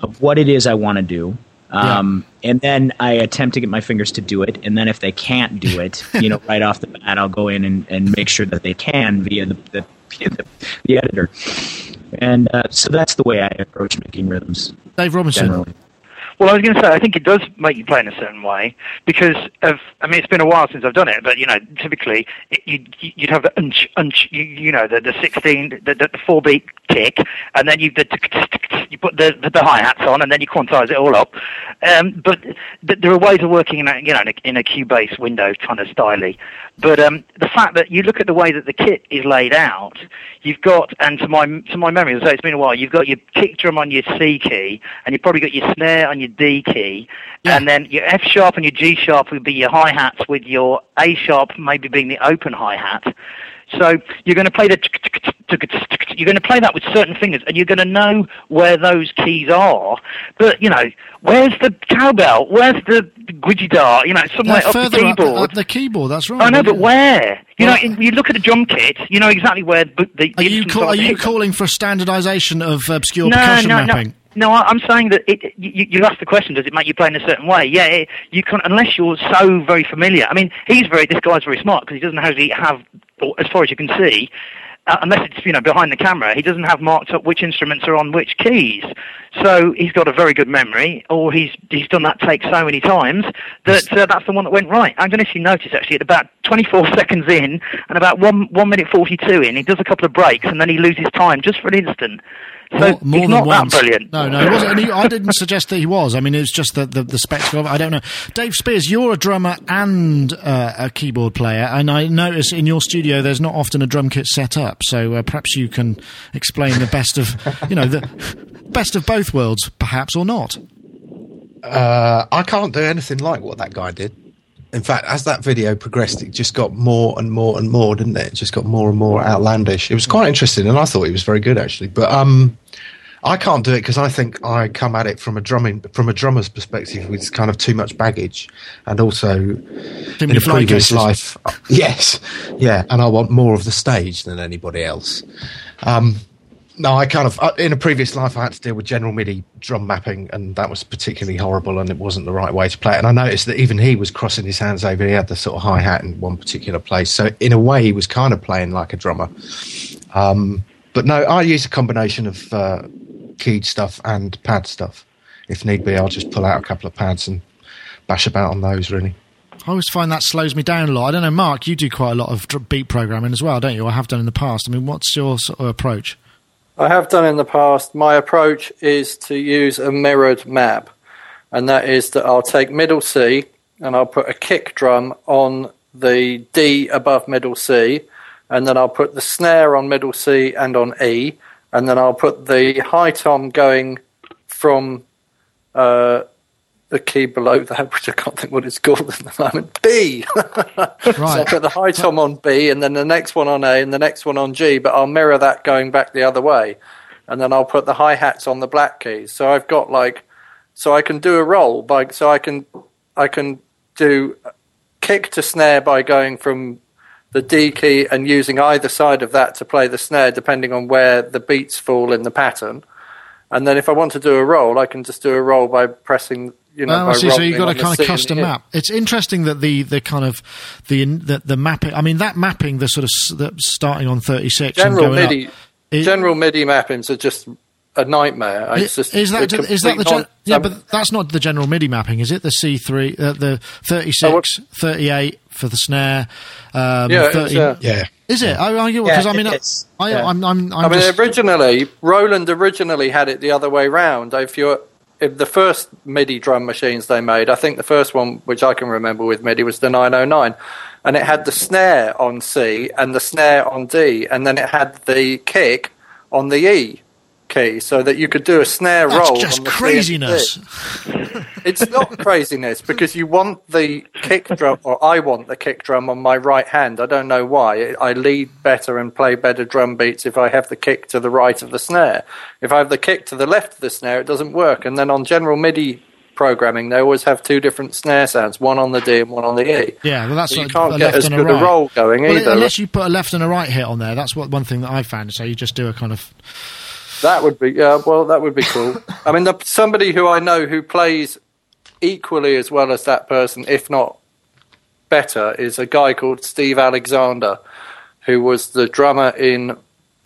of what it is I want to do. Um, And then I attempt to get my fingers to do it. And then if they can't do it, you know, right off the bat, I'll go in and, and make sure that they can via the, the, the, the editor. And uh, so that's the way I approach making rhythms Dave Robinson. generally. Well, I was going to say, I think it does make you play in a certain way because of. I mean, it's been a while since I've done it, but you know, typically it, you'd, you'd have the unch, unch, you, you know, the the sixteen, the, the, four beat kick, and then you the, you put the the, the hi hats on, and then you quantize it all up. Um, but th- there are ways of working in a you know in a, in a Cubase window kind of styly. But um, the fact that you look at the way that the kit is laid out, you've got, and to my to my memory, as I say it's been a while, you've got your kick drum on your C key, and you've probably got your snare on your D key, and then your F sharp and your G sharp would be your hi hats, with your A sharp maybe being the open hi hat. So you're going to play the you're going to play that with certain fingers, and you're going to know where those keys are. But you know, where's the cowbell? Where's the guitar? You know, somewhere up the further up, keyboard. up the keyboard. That's right. I know, but where? You Well- know, you look at a drum kit, you know exactly where the, the Are you are you calling for standardisation of obscure no, percussion no, mapping? No. No, I'm saying that it, you, you asked the question, does it make you play in a certain way? Yeah, it, you can, unless you're so very familiar. I mean, he's very, this guy's very smart because he doesn't actually have, as far as you can see, uh, unless it's, you know, behind the camera, he doesn't have marked up which instruments are on which keys. So he's got a very good memory, or he's, he's done that take so many times that uh, that's the one that went right. I don't know if you noticed actually, at about 24 seconds in and about 1, 1 minute 42 in, he does a couple of breaks and then he loses time just for an instant. So more, more he's than not once. that brilliant. No, no, it wasn't. He, I didn't suggest that he was. I mean, it was just the, the, the spectacle of it. I don't know. Dave Spiers, you're a drummer and uh, a keyboard player, and I notice in your studio there's not often a drum kit set up. So uh, perhaps you can explain the best of, you know, the best of both worlds, perhaps or not. Uh, I can't do anything like what that guy did. In fact, as that video progressed, it just got more and more and more, didn't it? It just got more and more outlandish. It was quite interesting, and I thought it was very good actually. But um, I can't do it because I think I come at it from a drumming from a drummer's perspective with kind of too much baggage, and also in a previous cases. life, yes, yeah, and I want more of the stage than anybody else. Um, no, I kind of uh, in a previous life I had to deal with general MIDI drum mapping, and that was particularly horrible, and it wasn't the right way to play it. And I noticed that even he was crossing his hands over. He had the sort of hi hat in one particular place, so in a way he was kind of playing like a drummer. Um, but no, I use a combination of uh, keyed stuff and pad stuff. If need be, I'll just pull out a couple of pads and bash about on those. Really. I always find that slows me down a lot. I don't know, Mark, you do quite a lot of beat programming as well, don't you? I have done in the past. I mean, what's your sort of approach? I have done in the past. My approach is to use a mirrored map, and that is that I'll take middle C and I'll put a kick drum on the D above middle C, and then I'll put the snare on middle C and on E, and then I'll put the high tom going from uh, the key below that, which I can't think what it's called at the moment. B. So I'll put the high tom on B, and then the next one on A, and the next one on G. But I'll mirror that going back the other way, and then I'll put the hi hats on the black keys. So I've got like, so I can do a roll by, so I can, I can do kick to snare by going from the D key and using either side of that to play the snare, depending on where the beats fall in the pattern. And then if I want to do a roll, I can just do a roll by pressing, you know, Oh, I see. So you've got a kind of custom the map. It's interesting that the, the kind of the, the the mapping. I mean, that mapping, the sort of the starting on thirty six and general going MIDI, up. It- general MIDI mappings are just a nightmare. Is, It's just is that a is that the complete gen- non- yeah? um, But that's not the general MIDI mapping, is it? The C three, uh, the 36, Oh, 38 for the snare. Um, Yeah, 30 uh, Yeah. is it? I Yeah, because I mean, I, it's- I, yeah. I'm I'm I'm I mean, just, originally Roland originally had it the other way round. If you're if the first MIDI drum machines they made, I think the first one which I can remember with MIDI was the 909, and it had the snare on C and the snare on D, and then it had the kick on the E key, so that you could do a snare that's roll. just on the C and D. craziness. It's not craziness because you want the kick drum, or I want the kick drum on my right hand. I don't know why. I lead better and play better drum beats if I have the kick to the right of the snare. If I have the kick to the left of the snare, it doesn't work. And then on general MIDI programming, they always have two different snare sounds, one on the D and one on the E. Yeah, well, that's So you can't get as good right. a roll going Well, either. unless you put a left and a right hit on there, that's what one thing that I found. So you just do a kind of That would be yeah. Well, that would be cool. I mean, the, somebody who I know who plays equally as well as that person, if not better, is a guy called Steve Alexander, who was the drummer in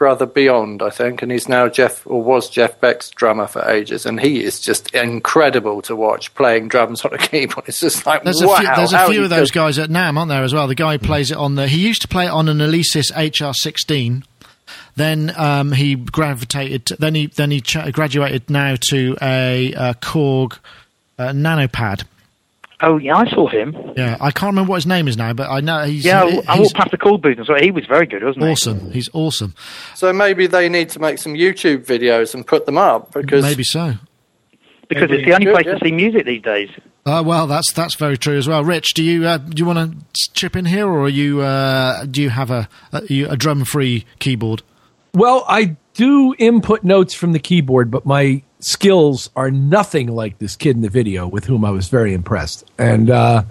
Brother Beyond, I think, and he's now Jeff or was Jeff Beck's drummer for ages, and he is just incredible to watch playing drums on a keyboard. It's just like There's wow. a few, there's a few of those does- guys at NAMM, aren't there, as well? The guy who plays it on the. He used to play it on an Alesis HR16. Then um, he gravitated. Then he then he ch- graduated now to a, uh Korg uh, Nanopad. Oh yeah, I saw him. Yeah, I can't remember what his name is now, but I know he's Yeah, I, I walked past the Korg booth and saw he was very good, wasn't he? awesome. He's awesome. So maybe they need to make some YouTube videos and put them up because Maybe so. Because it's the only place yeah. to see music these days. Uh, well, that's that's very true as well. Rich, do you uh, do you want to chip in here, or are you uh, do you have a a, a drum free keyboard? Well, I do input notes from the keyboard, but my skills are nothing like this kid in the video with whom I was very impressed. And uh,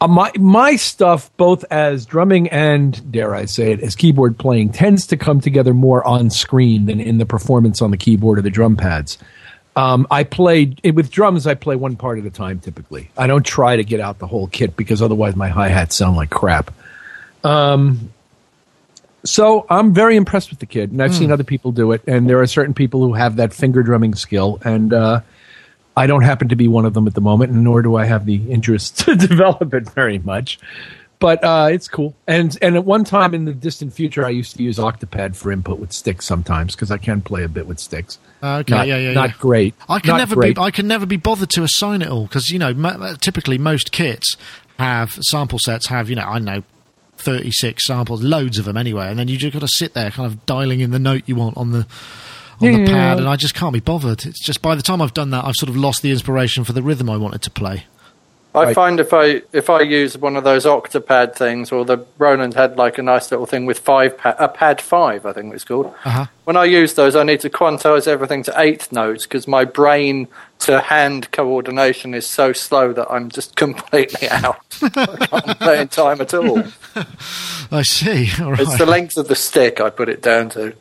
uh, my my stuff, both as drumming and dare I say it, as keyboard playing, tends to come together more on screen than in the performance on the keyboard or the drum pads. Um, I play with drums. I play one part at a time. Typically, I don't try to get out the whole kit because otherwise my hi hats sound like crap. Um, So I'm very impressed with the kid, and I've seen other people do it. And there are certain people who have that finger drumming skill, and uh, I don't happen to be one of them at the moment, and nor do I have the interest to develop it very much. But uh, it's cool. And and at one time in the distant future, I used to use Octopad for input with sticks sometimes because I can play a bit with sticks. Uh, Okay, not, yeah, yeah, not yeah. great. I can Not never great. be. I can never be bothered to assign it all because you know mo- typically most kits have sample sets have you know I know thirty six samples, loads of them anyway, and then you just got to sit there kind of dialing in the note you want on the on the pad, and I just can't be bothered. It's just by the time I've done that, I've sort of lost the inspiration for the rhythm I wanted to play. I find if I if I use one of those Octopad things, or the Roland had like a nice little thing with five pad, a pad five, I think it's called. Uh-huh. When I use those, I need to quantize everything to eighth notes because my brain to hand coordination is so slow that I'm just completely out. I can't play in time at all. I see. All right. It's the length of the stick I put it down to.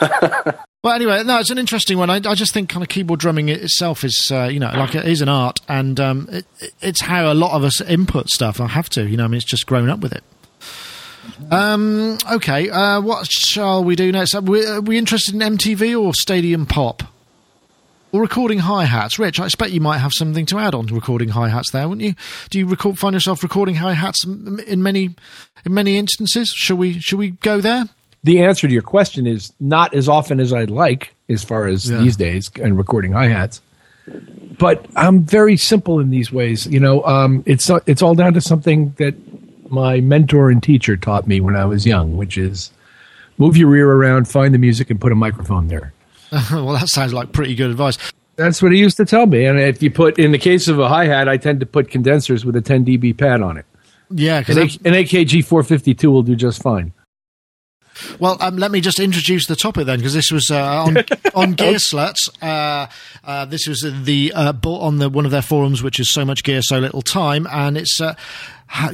Well, anyway, no, it's an interesting one. I, I just think kind of keyboard drumming itself is, uh, you know, like it is an art, and um, it, it's how a lot of us input stuff. I have to, you know, I mean, it's just grown up with it. Um, okay, uh, what shall we do next? Are we, are we interested in MTV or Stadium Pop? Or recording hi hats, Rich. I expect you might have something to add on to recording hi hats there, wouldn't you? Do you record, find yourself recording hi hats in many, in many instances? Shall we, shall we go there? The answer to your question is not as often as I'd like, as far as Yeah. these days, and recording hi hats. But I'm very simple in these ways. You know, um, it's it's all down to something that my mentor and teacher taught me when I was young, which is move your ear around, find the music, and put a microphone there. well, that sounds like pretty good advice. That's what he used to tell me. And if you put, in the case of a hi hat, I tend to put condensers with a 10 dB pad on it. Yeah, An, because A- an AKG 452 will do just fine. Well, um, let me just introduce the topic then, because this was uh, on on Gearslutz. Uh, uh, this was the uh, on the one of their forums, which is so much gear, so little time, and it's uh,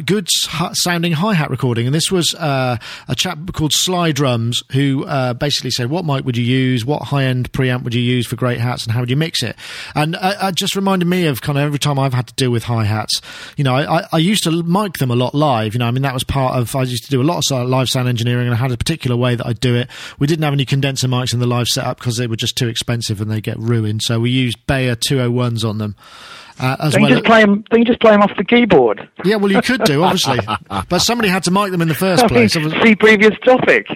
good sounding hi hat recording. And this was uh, a chap called Sly Drums who uh, basically said, "What mic would you use? What high end preamp would you use for great hats, and how would you mix it?" And uh, it just reminded me of kind of every time I've had to deal with hi hats. You know, I, I, I used to mic them a lot live. You know, I mean that was part of I used to do a lot of live sound engineering, and I had a particular way that I'd do it. We didn't have any condenser mics in the live setup because they were just too expensive and they get ruined. So we used Beyer 201s on them. Uh, as Don't you just play them? Don't you just play 'em off the keyboard? yeah, well, you could do, obviously. but somebody had to mic them in the first I mean, place. It see previous topic.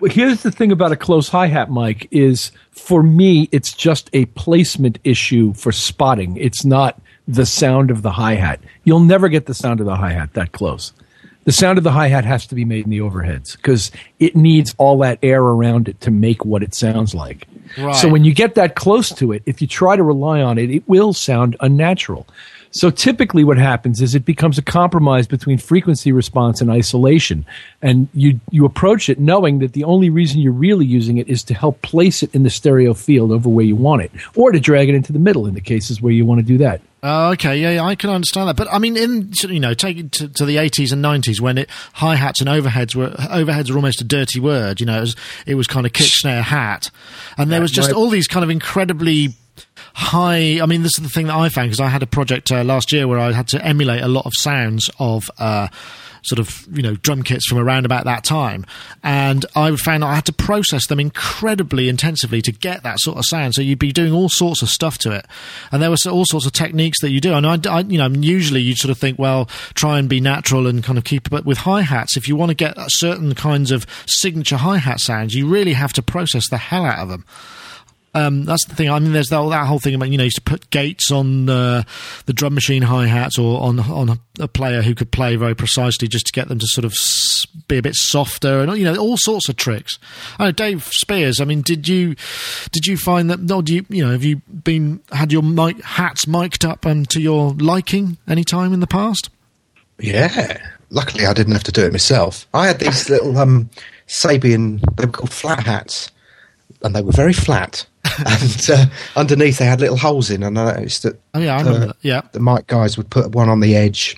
Well, here's the thing about a close hi hat mic is for me, it's just a placement issue for spotting. It's not the sound of the hi hat. You'll never get the sound of the hi hat that close. The sound of the hi hat has to be made in the overheads because it needs all that air around it to make what it sounds like. Right. So when you get that close to it, if you try to rely on it, it will sound unnatural. So typically what happens is it becomes a compromise between frequency response and isolation. And you, you approach it knowing that the only reason you're really using it is to help place it in the stereo field over where you want it or to drag it into the middle in the cases where you want to do that. Oh, okay, yeah, yeah, I can understand that. But I mean, in you know, take it to, to the eighties and nineties when it hi hats and overheads were overheads were almost a dirty word. You know, it was, it was kind of kick snare hat, and there was just all these kind of incredibly high. I mean, this is the thing that I found because I had a project uh, last year where I had to emulate a lot of sounds of. Uh, Sort of, you know, drum kits from around about that time, and I found I had to process them incredibly intensively to get that sort of sound. So you'd be doing all sorts of stuff to it, and there were all sorts of techniques that you do. And I, I you know, usually you'd sort of think, well, try and be natural and kind of keep. But with hi hats, if you want to get certain kinds of signature hi hat sounds, you really have to process the hell out of them. Um, that's the thing. I mean, there's that, that whole thing about you know, you used to put gates on the the drum machine hi hats or on on a, a, player who could play very precisely just to get them to sort of be a bit softer and you know all sorts of tricks. I know Dave Spiers. I mean, did you did you find that? No, do you you know have you been had your mic hats mic'd up um, to your liking any time in the past? Yeah. Luckily, I didn't have to do it myself. I had these little um, Sabian, they were called flat hats, and they were very flat. and uh, underneath, they had little holes in, and I noticed that Oh yeah, I uh, remember. Yeah. the mic guys would put one on the edge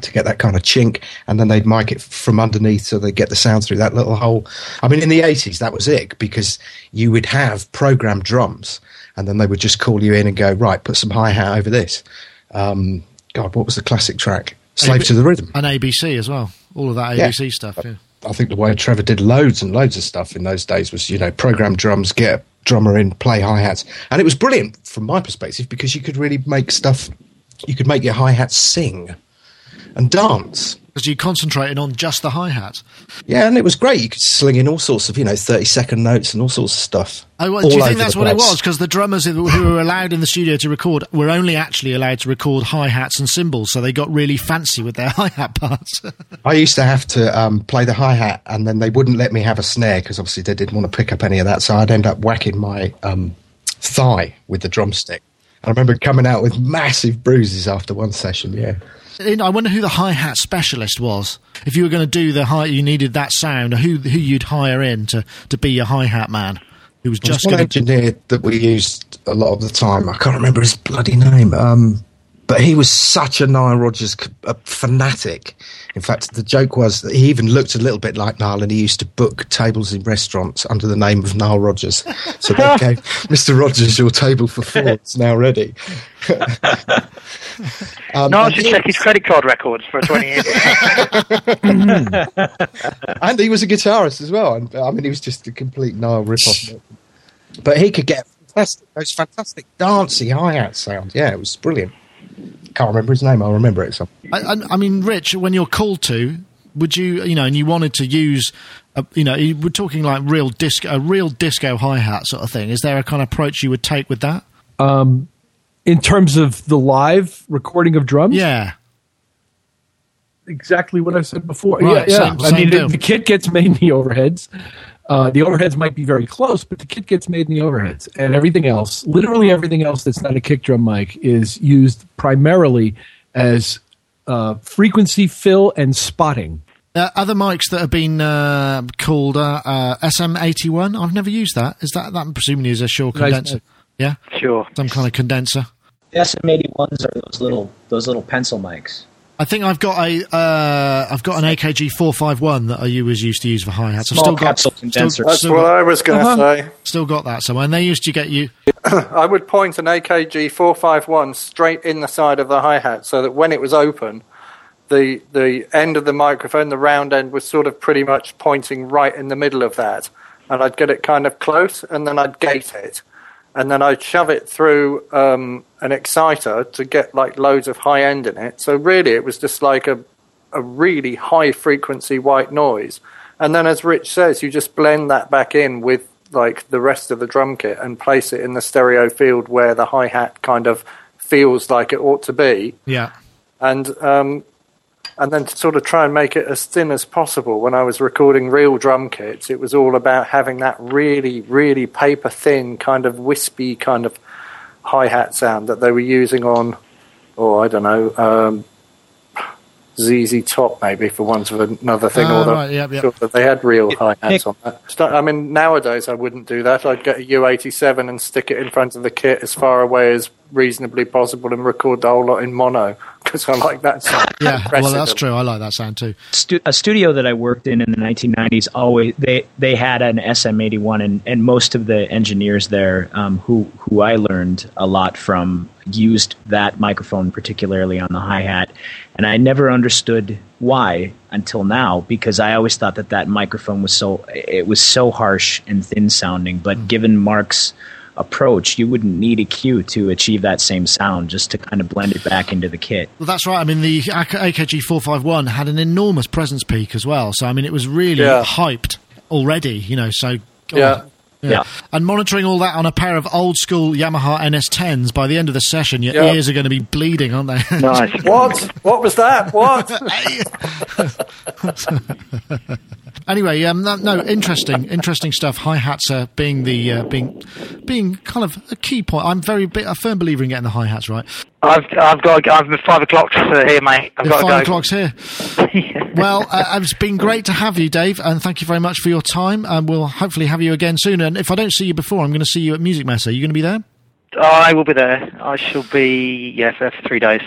to get that kind of chink, and then they'd mic it from underneath so they get the sound through that little hole. I mean, in the 80s, that was it because you would have programmed drums, and then they would just call you in and go, right, put some hi hat over this. Um, God, what was the classic track? Slave AB to the Rhythm. And ABC as well. All of that Yeah. ABC stuff. Yeah. I think the way Trevor did loads and loads of stuff in those days was, you know, program drums, get a drummer in, play hi hats, and it was brilliant from my perspective because you could really make stuff. You could make your hi hats sing and dance. Because you're concentrating on just the hi hat. Yeah, and it was great. You could sling in all sorts of, you know, thirty second notes and all sorts of stuff. Oh, well, do you think that's what it was? Because the drummers who who were allowed in the studio to record were only actually allowed to record hi hats and cymbals, so they got really fancy with their hi hat parts. I used to have to um, play the hi hat, and then they wouldn't let me have a snare because obviously they didn't want to pick up any of that. So I'd end up whacking my um, thigh with the drumstick. I remember coming out with massive bruises after one session. Yeah. I wonder who the hi hat specialist was. If you were going to do the hi, you needed that sound. Who who you'd hire in to, to be your hi hat man? Who was just one going to engineer that we used a lot of the time. I can't remember his bloody name. Um, but he was such a Nile Rodgers c- a fanatic. In fact, the joke was that he even looked a little bit like Nile, and he used to book tables in restaurants under the name of Nile Rodgers. So they gave Mr. Rogers, your table for four. It's now ready. um, No, I and should check his credit card records for 20 years. and he was a guitarist as well. And I mean, he was just a complete Nile rip-off. But he could get fantastic, those fantastic dancey hi-hat sound. Yeah, it was brilliant. Can't remember his name. I'll remember it. So. I, I, I mean, Rich, when you're called to, would you, you know, and you wanted to use, a, you know, we're talking like real disco, a real disco hi hat sort of thing. Is there a kind of approach you would take with that? Um, in terms of the live recording of drums, Yeah. exactly what I said before. Right, yeah, yeah. same- I mean, deal. the, the kit gets made in the overheads. Uh, the overheads might be very close, but the kit gets made in the overheads, and everything else, literally everything else that's not a kick drum mic, is used primarily as uh, frequency fill and spotting. Uh, other mics that have been uh, called uh, uh, SM81, I've never used that. Is that, that presumably is a Shure Nice condenser? mic. Yeah? Sure. Some kind of condenser. The SM81s are those little those little pencil mics. I think I've got a uh, I've got an AKG four five one that I was used to use for hi hats. I've Small still got capsule still, condenser. That's still what got, I was going to Uh-huh. say. still got that somewhere. And they used to get you. I would point an AKG 451 straight in the side of the hi hat so that when it was open, the the end of the microphone, the round end, was sort of pretty much pointing right in the middle of that. And I'd get it kind of close, and then I'd gate it. And then I'd shove it through um, an exciter to get like loads of high end in it. So really, it was just like a, a really high frequency white noise. And then, as Rich says, you just blend that back in with like the rest of the drum kit and place it in the stereo field where the hi hat kind of feels like it ought to be. Yeah. And um, and then to sort of try and make it as thin as possible. When I was recording real drum kits, it was all about having that really, really paper thin, kind of wispy, kind of hi hat sound that they were using on, or oh, I don't know, um, ZZ Top, maybe for want of another thing. Ah, although right, yep, yep. sure that they had real hi hats on that. I mean, nowadays I wouldn't do that. I'd get a U87 and stick it in front of the kit as far away as reasonably possible and record the whole lot in mono because I like that sound. Yeah, well, Impressive. that's true. I like that sound too. stu- a studio that I worked in in the 1990s always they they had an SM81 and, and most of the engineers there um, who who I learned a lot from used that microphone particularly on the hi hat and I never understood why until now because I always thought that that microphone was so it was so harsh and thin sounding but given Mark's approach you wouldn't need a cue to achieve that same sound just to kind of blend it back into the kit Well, that's right. I mean, the AKG 451 had an enormous presence peak as well. So, I mean, it was really Yeah. hyped already, you know. So, God. Yeah. Yeah. And monitoring all that on a pair of old school Yamaha NS10s, by the end of the session, your Yeah. ears are going to be bleeding, aren't they? Nice. What? What was that? What? anyway, um, no, no, interesting, interesting stuff. Hi hats uh, being the uh, being being kind of a key point. I'm very bi- a firm believer in getting the hi hats right. I've I've got I've five o'clock uh, here, mate. I've got five o'clock's here. Well, uh, it's been great to have you, Dave, and thank you very much for your time. And we'll hopefully have you again soon. And if I don't see you before, I'm going to see you at Musikmesse. Are you going to be there? I will be there. I shall be yeah for, for three days.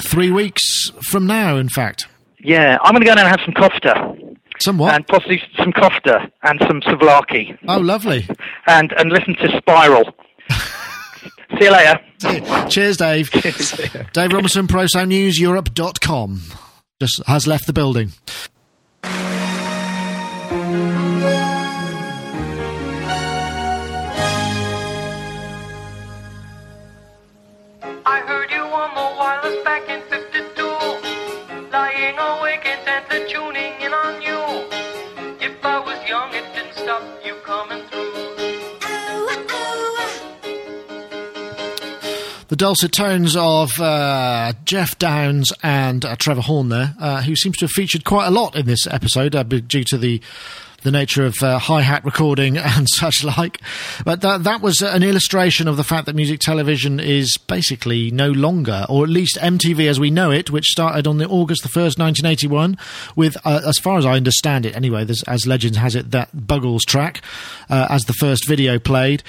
Three weeks from now, in fact. Yeah, I'm going to go down and have some kofta Some what? and possibly some kofta and some souvlaki oh, lovely. and and listen to Spiral. See you later. Cheers, Dave. Dave Robinson, ProSoundNewsEurope.com. Just has left the building. The dulcet tones of uh, Geoff Downes and uh, Trevor Horn there, uh, who seems to have featured quite a lot in this episode uh, due to the the nature of uh, hi hat recording and such like. But that that was an illustration of the fact that music television is basically no longer, or at least MTV as we know it, which started on the August the first, nineteen eighty one, with uh, as far as I understand it, anyway, as Legends has it, that Buggles track as the first video played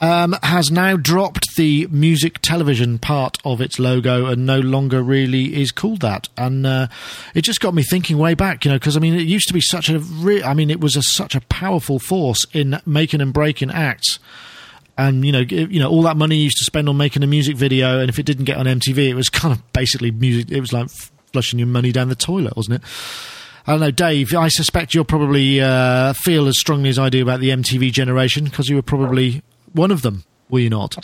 um, has now dropped the music television part of its logo and no longer really is called that. And uh, it just got me thinking way back, you know, because I mean, it used to be such a, re- I mean, it was a, such a powerful force in making and breaking acts. And you know, you know, all that money you used to spend on making a music video, and if it didn't get on MTV, it was kind of basically music. It was like flushing your money down the toilet, wasn't it? I don't know, Dave. I suspect you'll probably uh, feel as strongly as I do about the MTV generation because you were probably one of them, were you not?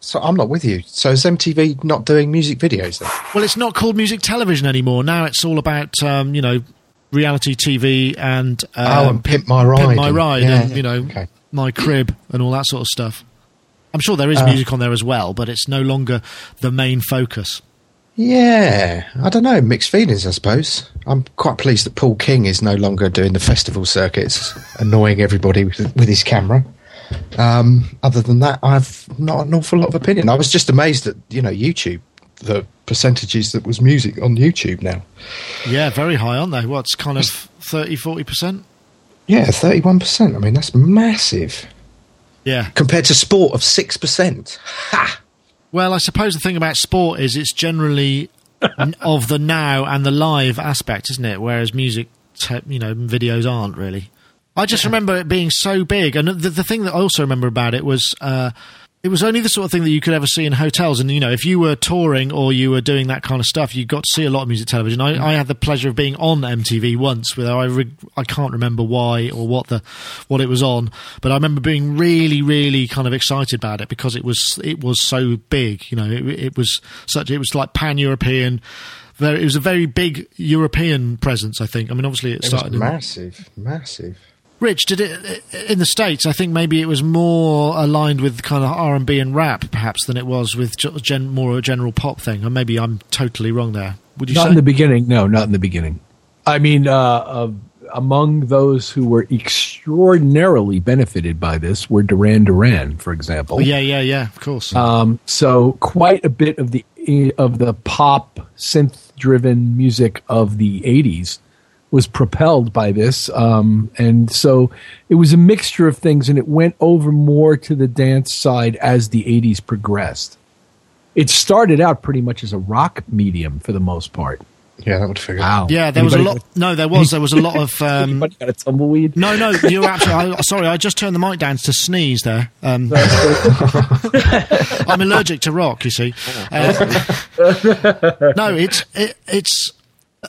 So I'm not with you. So is MTV not doing music videos then? Well, it's not called music television anymore. Now it's all about um, you know reality TV and um, oh, and Pimp My Ride. Pimp My and- Ride, yeah, and you know okay. My Crib and all that sort of stuff. I'm sure there is Uh, music on there as well, but it's no longer the main focus. Yeah, I don't know. Mixed feelings, I suppose. I'm quite pleased that Paul King is no longer doing the festival circuits, annoying everybody with, with his camera. Um, other than that, I've not an awful lot of opinion. I was just amazed at you know YouTube, the percentages that was music on YouTube now. Yeah, very high, aren't they? What's kind of 30, 40 percent? Yeah, thirty-one percent. I mean, that's massive Yeah. compared to sport of six percent. Ha! Well, I suppose the thing about sport is it's generally of the now and the live aspect, isn't it? Whereas music, te- you know, videos aren't really. I just remember it being so big, and the, the thing that I also remember about it was uh, it was only the sort of thing that you could ever see in hotels. And you know, if you were touring or you were doing that kind of stuff, you got to see a lot of music television. I, I had the pleasure of being on MTV once, where I re- I can't remember why or what the what it was on, but I remember being really, really kind of excited about it because it was it was so big. You know, it, it was such it was like pan European. Very, it was a very big European presence. I think. I mean, obviously, it It was started. in, massive, massive. Rich, did it in the states? I think maybe it was more aligned with kind of R and B and rap, perhaps, than it was with ge- gen, more a general pop thing. Or maybe I'm totally wrong there. Would you Not say? in the beginning. No, not in the beginning. I mean, uh, uh, among those who were extraordinarily benefited by this were Duran Duran, for example. Oh, yeah, yeah, yeah. Of course. Um, so quite a bit of the of the pop synth driven music of the 80s was propelled by this um, and so it was a mixture of things and it went over more to the dance side as the 80s progressed it started out pretty much as a rock medium for the most part Yeah, that would figure. wow yeah, there was a Anybody- lot. No, there was. There was a lot of. Um, anybody got a tumbleweed no, no, you're absolutely. I, sorry, I just turned the mic down to sneeze there. Um, I'm allergic to rock. You see. Uh, no, it's it, it's.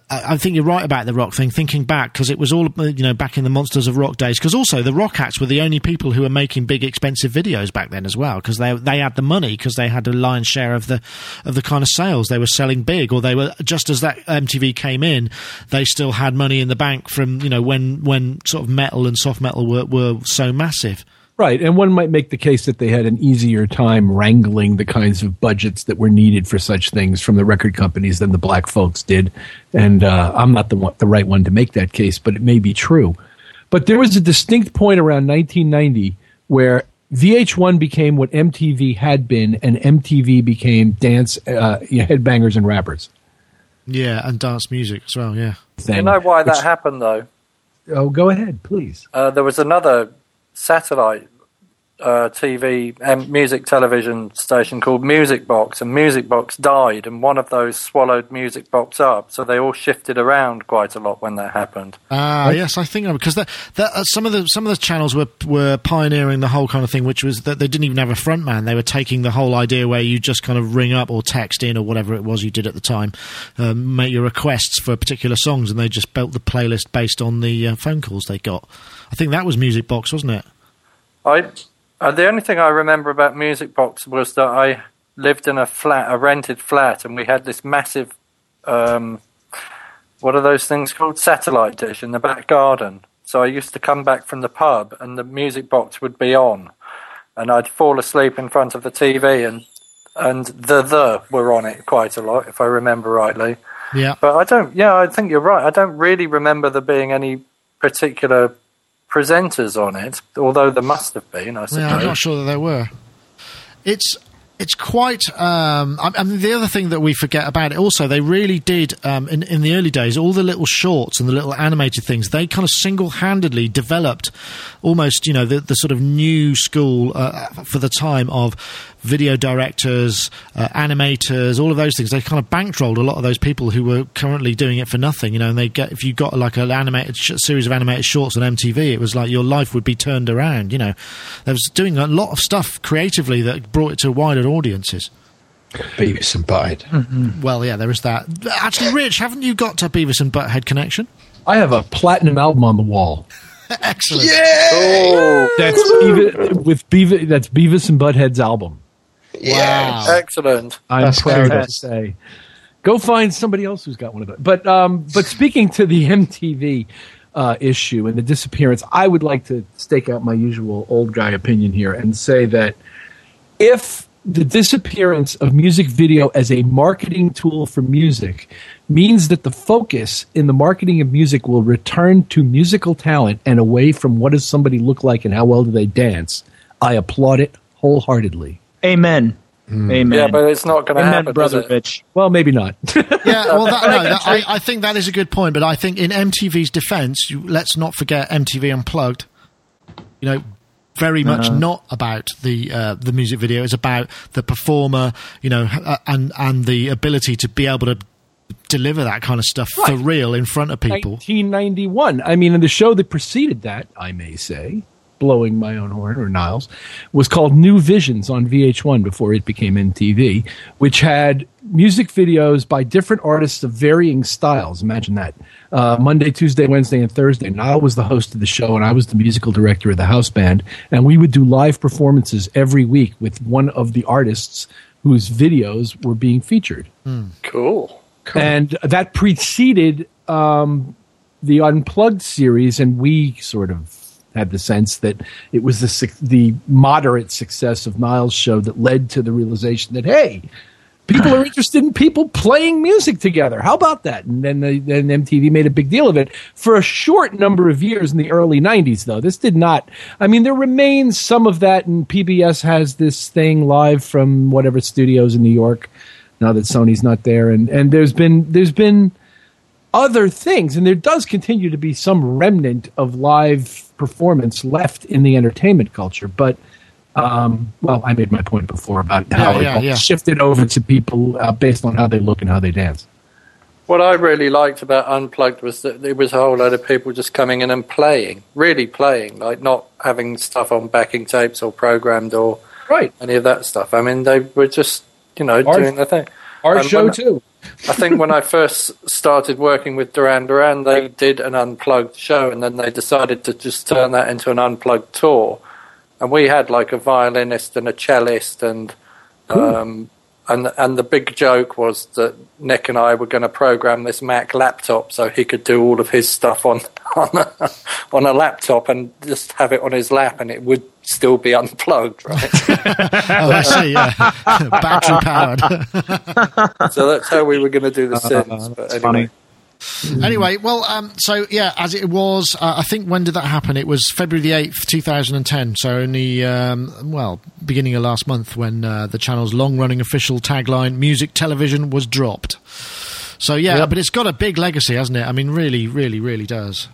I think you're right about the rock thing. Thinking back, because it was all you know back in the Monsters of Rock days. Because also the rock acts were the only people who were making big, expensive videos back then as well. Because they they had the money, because they had a lion's share of the of the kind of sales they were selling big, or they were just as that MTV came in, they still had money in the bank from you know when when sort of metal and soft metal were were so massive. Right, and one might make the case that they had an easier time wrangling the kinds of budgets that were needed for such things from the record companies than the black folks did. And uh, I'm not the one, the right one to make that case, but it may be true. But there was a distinct point around 1990 where VH1 became what MTV had been, and MTV became dance uh, you know, headbangers and rappers. Yeah, and dance music as well. Yeah. Then, You know why that happened, though? Oh, go ahead, please. Uh, there was another satellite uh, TV and music television station called Music Box, and Music Box died, and one of those swallowed Music Box up. So they all shifted around quite a lot when that happened. Ah, yes, I think because that, that, uh, some of the some of the channels were were pioneering the whole kind of thing, which was that they didn't even have a front man. They were taking the whole idea where you just kind of ring up or text in or whatever it was you did at the time, um, make your requests for particular songs, and they just built the playlist based on the uh, phone calls they got. I think that was Music Box, wasn't it? I uh, the only thing I remember about Music Box was that I lived in a flat, a rented flat, and we had this massive, um, what are those things called? Satellite dish in the back garden. So I used to come back from the pub, and the Music Box would be on, and I'd fall asleep in front of the TV, and and the the were on it quite a lot, if I remember rightly. Yeah. But I don't. Yeah, I think you're right. I don't really remember there being any particular presenters on it, although there must have been. I suppose. Yeah, I'm not sure that there were. It's it's quite. Um, I, I mean, the other thing that we forget about it also, they really did um, in in the early days. All the little shorts and the little animated things, they kind of single handedly developed almost, you know, the, the sort of new school uh, for the time of video directors, uh, animators, all of those things. They kind of bankrolled a lot of those people who were currently doing it for nothing. You know, and they get if you got like an animated sh- series of animated shorts on MTV, it was like your life would be turned around. You know, they was doing a lot of stuff creatively that brought it to wider audiences. Beavis and Butthead. Well, yeah, there is that. Actually, Rich, haven't you got a Beavis and Butthead connection? I have a platinum album on the wall. Excellent. Oh, That's Beavis, with Beavis. That's Beavis and Butthead's album. Wow. excellent. I'm That's proud to say. Go find somebody else who's got one of those. But um, but speaking to the MTV uh, issue and the disappearance, I would like to stake out my usual old guy opinion here and say that if the disappearance of music video as a marketing tool for music means that the focus in the marketing of music will return to musical talent and away from what does somebody look like and how well do they dance, I applaud it wholeheartedly. Amen. Amen. Yeah, but it's not going to Amen, happen, brother is it? Rich. Well, maybe not. Yeah, well, that, no, that, I, I think that is a good point. But I think in MTV's defence, you, let's not forget MTV Unplugged. You know, very much not about the uh, the music video. It's about the performer. You know, uh, and and the ability to be able to deliver that kind of stuff for real in front of people. 1991. I mean, in the show that preceded that, I may say, blowing my own horn or Nile's, was called New Visions on VH1 before it became MTV, which had music videos by different artists of varying styles. Imagine that. Uh, Monday, Tuesday, Wednesday, and Thursday. Nile was the host of the show, and I was the musical director of the house band. And we would do live performances every week with one of the artists whose videos were being featured Cool. and that preceded um, the unplugged series and we sort of had the sense that it was the the moderate success of Nile's show that led to the realization that hey, people are interested in people playing music together. How about that? And then the, then MTV made a big deal of it for a short number of years in the early '90s. Though this did not. I mean, there remains some of that, and PBS has this thing live from whatever studios in New York now that Sony's not there, and and there's been there's been other things, and there does continue to be some remnant of live performance left in the entertainment culture, but. Um, well, I made my point before about how Yeah, it yeah, all yeah. shifted over to people uh, based on how they look and how they dance. What I really liked about Unplugged was that there was a whole lot of people just coming in and playing, really playing, like not having stuff on backing tapes or programmed or Right. any of that stuff. I mean, they were just, you know, Our- doing the thing. Our And show when- too. I think when I first started working with Duran Duran, they did an unplugged show, and then they decided to just turn that into an unplugged tour. And we had like a violinist and a cellist, and um, and and the big joke was that Nick and I were going to program this Mac laptop so he could do all of his stuff on on a, on a laptop and just have it on his lap, and it would still be unplugged, right? Oh, I see. Yeah, battery powered. so that's how we were going to do the uh, synths. But anyway. funny. Anyway, well, um, so yeah, as it was, uh, I think when did that happen? It was February the eighth, two thousand and ten. So only, um, well, beginning of last month when uh, the channel's long-running official tagline "Music Television" was dropped. So yeah, but it's got a big legacy, hasn't it? I mean, really, really, really does.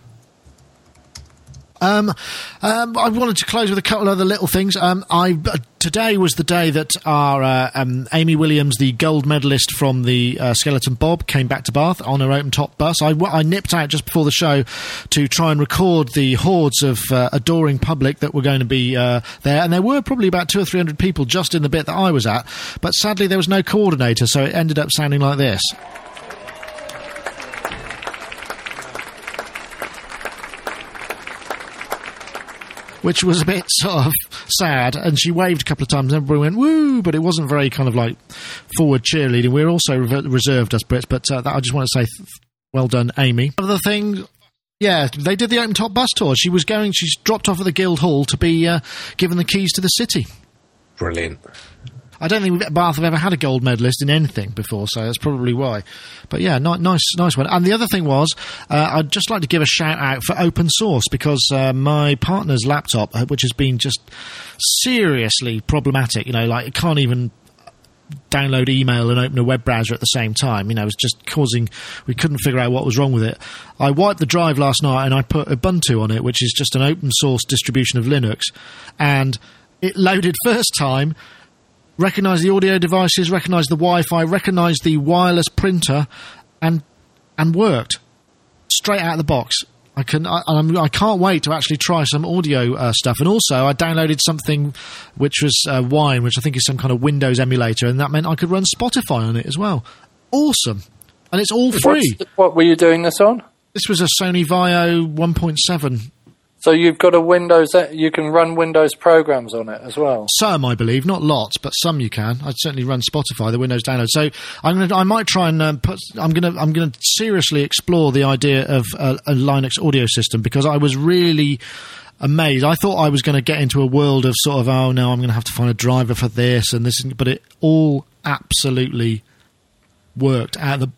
Um, um, I wanted to close with a couple of other little things. Um, I uh, today was the day that our uh, um, Amy Williams, the gold medalist from the uh, Skeleton Bob, came back to Bath on her open top bus. I, I nipped out just before the show to try and record the hordes of uh, adoring public that were going to be uh, there, and there were probably about two or three hundred people just in the bit that I was at. But sadly, there was no coordinator, so it ended up sounding like this. Which was a bit sort of sad. And she waved a couple of times, and everybody went woo, but it wasn't very kind of like forward cheerleading. We are also reserved as Brits, but uh, that, I just want to say well done, Amy. Other thing. Yeah, they did the open top bus tour. She was going. She's dropped off at the Guild Hall to be uh, given the keys to the city. Brilliant. I don't think Bath have ever had a gold medalist in anything before, so that's probably why. But yeah, ni- nice, nice one. And the other thing was, uh, I'd just like to give a shout out for open source because uh, my partner's laptop, uh, which has been just seriously problematic, you know, like it can't even download email and open a web browser at the same time. You know, it was just causing, we couldn't figure out what was wrong with it. I wiped the drive last night and I put Ubuntu on it, which is just an open source distribution of Linux. And it loaded first time, recognized the audio devices, recognize the Wi Fi, recognize the wireless printer, and and worked straight out of the box. I can I, I'm, I can't wait to actually try some audio uh, stuff. And also, I downloaded something which was uh, Wine, which I think is some kind of Windows emulator, and that meant I could run Spotify on it as well. Awesome, and it's all free. What's- what were you doing this on? This was a Sony Vaio 1.7. So you've got a Windows. You can run Windows programs on it as well. Some, I believe, not lots, but some you can. I'd certainly run Spotify, the Windows download. So I'm gonna, I might try and um, put. I'm gonna, I'm gonna seriously explore the idea of a, a Linux audio system because I was really amazed. I thought I was going to get into a world of sort of, oh no, I'm going to have to find a driver for this and this, but it all absolutely worked out the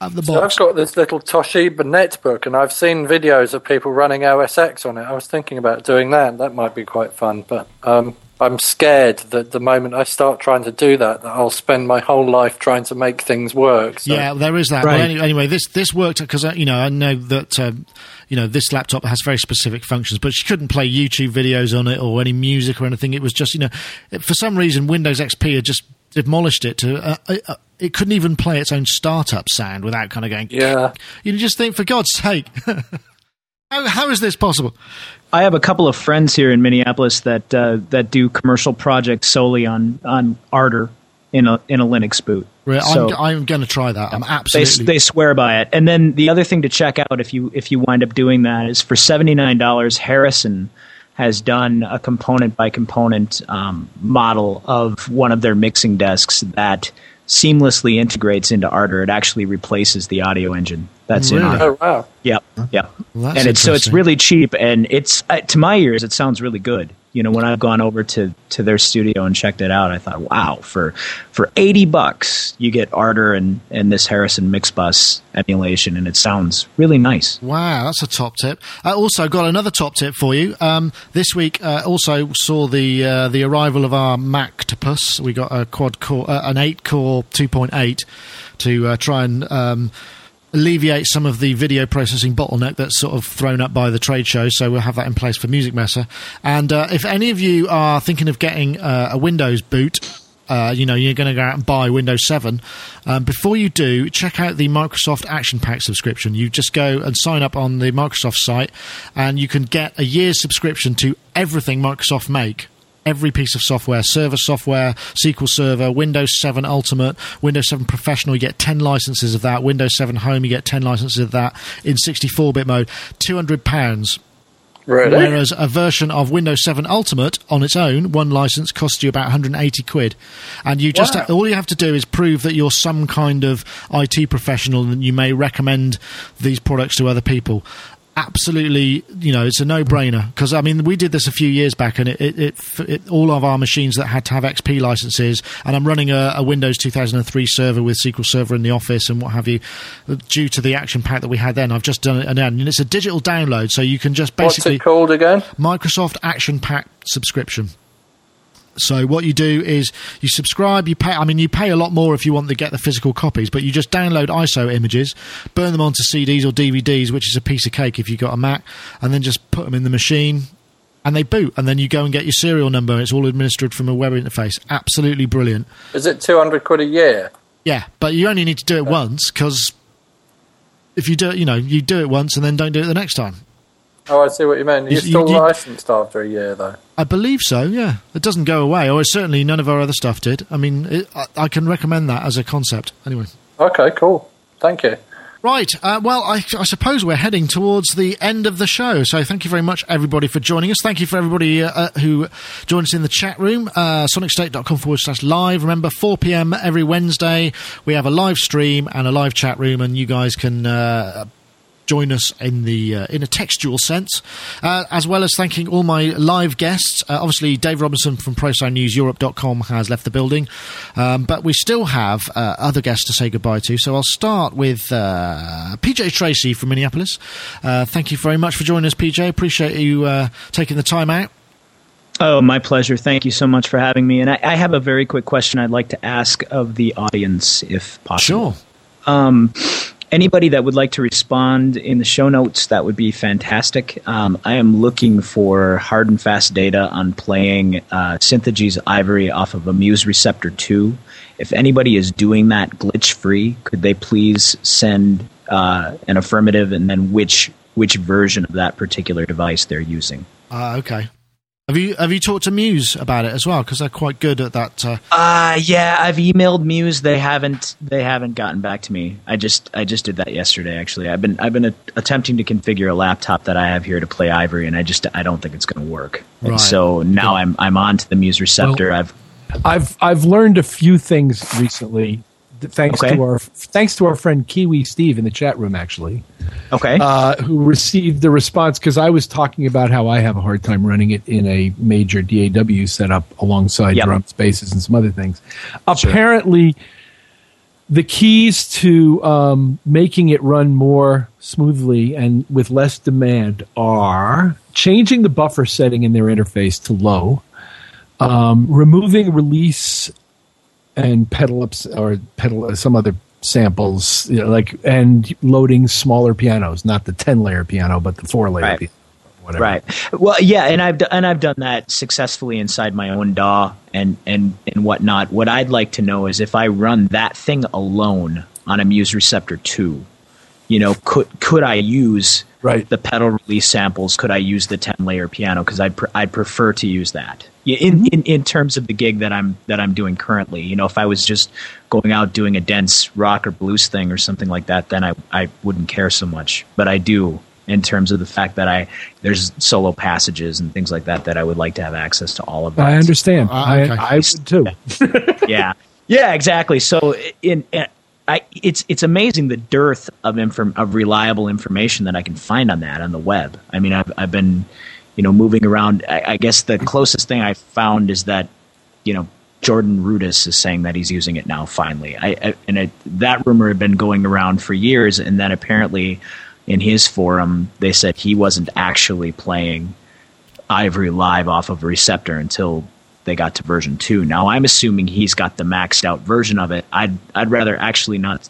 of the So. I've got this little Toshiba netbook, and I've seen videos of people running OS X on it. I was thinking about doing that. That might be quite fun, but um, I'm scared that the moment I start trying to do that, that I'll spend my whole life trying to make things work. So Yeah, there is that. Right. Well, any, anyway, this this worked because you know I know that um, you know this laptop has very specific functions, but she couldn't play YouTube videos on it or any music or anything. It was just you know it, for some reason Windows XP had just demolished it to. Uh, uh, uh, it couldn't even play its own startup sound without kind of going. Yeah. You just think, for God's sake, how, how is this possible? I have a couple of friends here in Minneapolis that uh, that do commercial projects solely on on Ardour in a in a Linux boot. Right, So- I'm, I'm going to try that. I'm They, absolutely. they swear by it. And then the other thing to check out if you if you wind up doing that is for seventy nine dollars, Harrison has done a component by component um, model of one of their mixing desks that seamlessly integrates into Ardour. It actually replaces the audio engine that's in Really? Ardour. Oh wow! Yep, yep. Well, and it's so it's really cheap, and it's uh, to my ears, it sounds really good. You know, when I've gone over to, to their studio and checked it out, I thought, wow, for for eighty bucks, you get Ardour and and this Harrison Mixbus emulation, and it sounds really nice. Wow, that's a top tip. I also got another top tip for you. Um, this week, uh, also saw the uh, the arrival of our Mactopus. We got a quad core, uh, an eight core, two point eight, to uh, try and um, alleviate some of the video processing bottleneck that's sort of thrown up by the trade show. So we'll have that in place for Musikmesse. And uh, if any of you are thinking of getting uh, a Windows boot. Uh, you know, you're going to go out and buy Windows 7. Um, before you do, check out the Microsoft Action Pack subscription. You just go and sign up on the Microsoft site, and you can get a year's subscription to everything Microsoft make. Every piece of software, server software, SQL Server, Windows 7 Ultimate, Windows 7 Professional, you get 10 licenses of that. Windows 7 Home, you get 10 licenses of that in 64 bit mode. £200. Really? Whereas a version of Windows 7 Ultimate on its own, one license costs you about 180 quid. And you just Wow. all you have to do is prove that you're some kind of IT professional and you may recommend these products to other people. Absolutely, you know, it's a no-brainer because I mean, we did this a few years back, and it, it, it, it all of our machines that had to have XP licenses, and I'm running a, a Windows 2003 server with SQL Server in the office and what have you, due to the action pack that we had then. I've just done it, and and it's a digital download, so you can just basically What's it called again? Microsoft Action Pack subscription. So what you do is you subscribe. You pay. I mean, you pay a lot more if you want to get the physical copies, but you just download ISO images, burn them onto CDs or DVDs, which is a piece of cake if you've got a Mac, and then just put them in the machine, and they boot. And then you go and get your serial number. and It's all administered from a web interface. Absolutely brilliant. Is it two hundred quid a year? Yeah, but you only need to do it once because if you do it, you know, you do it once and then don't do it the next time. Oh, I see what you mean. You're You- still you- licensed after a year, though. I believe so. Yeah, it doesn't go away, or certainly none of our other stuff did. I mean, it, I, I can recommend that as a concept. Anyway, Okay, cool. Thank you. right. Uh, well, I, I suppose we're heading towards the end of the show. So thank you very much, everybody, for joining us. Thank you for everybody uh, uh, who joined us in the chat room. Uh, SonicState.com forward slash live. Remember, 4 p.m. every Wednesday. We have a live stream and a live chat room, and you guys can. Join us in the uh, in a textual sense, uh, as well as thanking all my live guests. Uh, obviously, Dave Robinson from ProSoundNewsEurope.com has left the building, um, but we still have uh, other guests to say goodbye to. So I'll start with uh, PJ Tracy from Minneapolis. Uh, thank you very much for joining us, PJ. Appreciate you uh, taking the time out. Oh, my pleasure. Thank you so much for having me. And I, I have a very quick question I'd like to ask of the audience, if possible. Sure. Um, anybody that would like to respond in the show notes, that would be fantastic. Um, I am looking for hard and fast data on playing uh, Ivory off of a Muse Receptor 2. If anybody is doing that glitch free, could they please send uh, an affirmative and then which which version of that particular device they're using? Uh, okay. Have you have you talked to Muse about it as well? Because they're quite good at that. Uh, Uh yeah, I've emailed Muse. They haven't they haven't gotten back to me. I just I just did that yesterday actually. I've been I've been a- attempting to configure a laptop that I have here to play Ivory and I just I don't think it's going to work. Right. And so now I'm I'm on to the Muse receptor. Well- I've I've I've learned a few things recently, th- thanks Okay. to our thanks to our friend Kiwi Steve in the chat room, actually, Okay. uh, who received the response because I was talking about how I have a hard time running it in a major DAW setup alongside Yep. drum spaces and some other things. Apparently, the keys to um, making it run more smoothly and with less demand are changing the buffer setting in their interface to low um, removing release and pedal ups or pedal uh, some other samples you know, like and loading smaller pianos not the 10 layer piano but the 4 layer Right. piano whatever Right. Well, yeah, and I've do- and I've done that successfully inside my own DAW and and and whatnot. What I'd like to know is if I run that thing alone on a Muse Receptor two, you know, could could I use Right. the pedal release samples? Could I use the ten layer piano? Because I'd pr- I'd prefer to use that. Yeah, In, mm-hmm. in in terms of the gig that I'm that I'm doing currently, you know, if I was just going out doing a dense rock or blues thing or something like that, then I I wouldn't care so much. But I do in terms of the fact that I there's solo passages and things like that that I would like to have access to all of that. i understand oh, I, okay. I would too yeah. Yeah, exactly. So in, in I, it's it's amazing the dearth of inform, of reliable information that I can find on that on the web. I mean, I've I've been, you know, moving around. I, I guess the closest thing I found is that, you know, Jordan Rudess is saying that he's using it now. Finally, I, I and it, that rumor had been going around for years, and then apparently, in his forum, they said he wasn't actually playing Ivory live off of receptor until they got to version two. Now I'm assuming he's got the maxed out version of it. I'd I'd rather actually not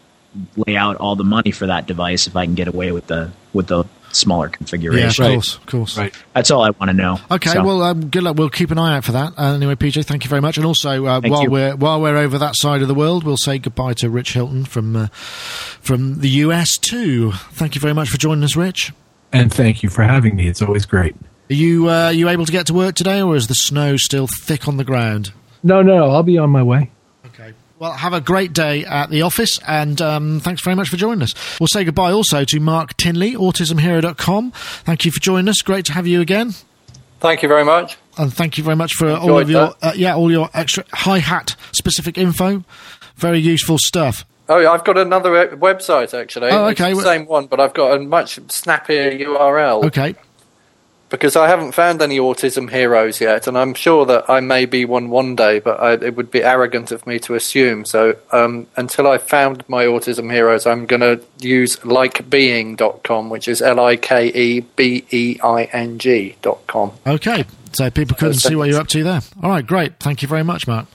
lay out all the money for that device if I can get away with the with the smaller configuration. Yeah, of configuration. Right. course, of course. Right. That's all I want to know. Okay, So- well, um, good luck. We'll keep an eye out for that. Uh, anyway, PJ, thank you very much. And also, uh, while you. we're while we're over that side of the world, we'll say goodbye to Rich Hilton from uh, from the US too. Thank you very much for joining us, Rich. And thank you for having me. It's always great. Are you uh, you able to get to work today, or is the snow still thick on the ground? No, no, I'll be on my way. Well, have a great day at the office, and um, thanks very much for joining us. We'll say goodbye also to Mark Tinley, autismhero.com. Thank you for joining us. Great to have you again. Thank you very much. And thank you very much for all of your uh, yeah all your extra hi hat specific info. Very useful stuff. Oh, yeah, I've got another website actually. Oh, It's okay. the same one, but I've got a much snappier URL Okay. Because I haven't found any autism heroes yet, and I'm sure that I may be one one day, but I, it would be arrogant of me to assume. So um, until I've found my autism heroes, I'm going to use likebeing.com, which is L I K E B E I N G dot com. Okay. So people couldn't see what you're up to there. All right, great. Thank you very much, Mark.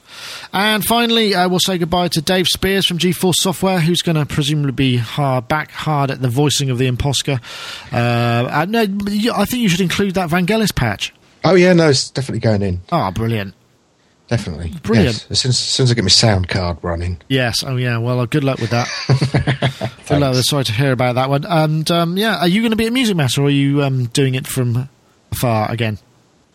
And finally, uh, we'll say goodbye to Dave Spiers from GForce Software, who's going to presumably be hard, back hard at the voicing of the ImpOSCar. Uh, no, I think you should include that Vangelis patch. Oh yeah, no, it's definitely going in. Oh, brilliant. Definitely. Brilliant. Yes. As, soon as, as soon as I get my sound card running. Yes. Oh, yeah. Well, uh, good luck with that. good luck. Sorry to hear about that one. And um, yeah, are you going to be at Musikmesse, or are you um, doing it from afar again?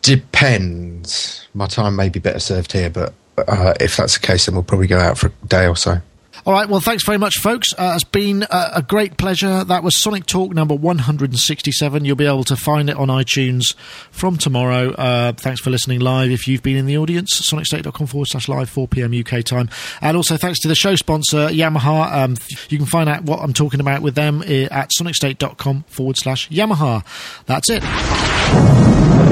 Depends. My time may be better served here, but uh, if that's the case, then we'll probably go out for a day or so. All right. Well, thanks very much, folks. Uh, it's been uh, a great pleasure. That was Sonic Talk number 167. You'll be able to find it on iTunes from tomorrow. Uh, thanks for listening live if you've been in the audience. SonicState.com forward slash live, 4 p.m. UK time. And also thanks to the show sponsor, Yamaha. Um, you can find out what I'm talking about with them uh, at SonicState.com forward slash Yamaha. That's it.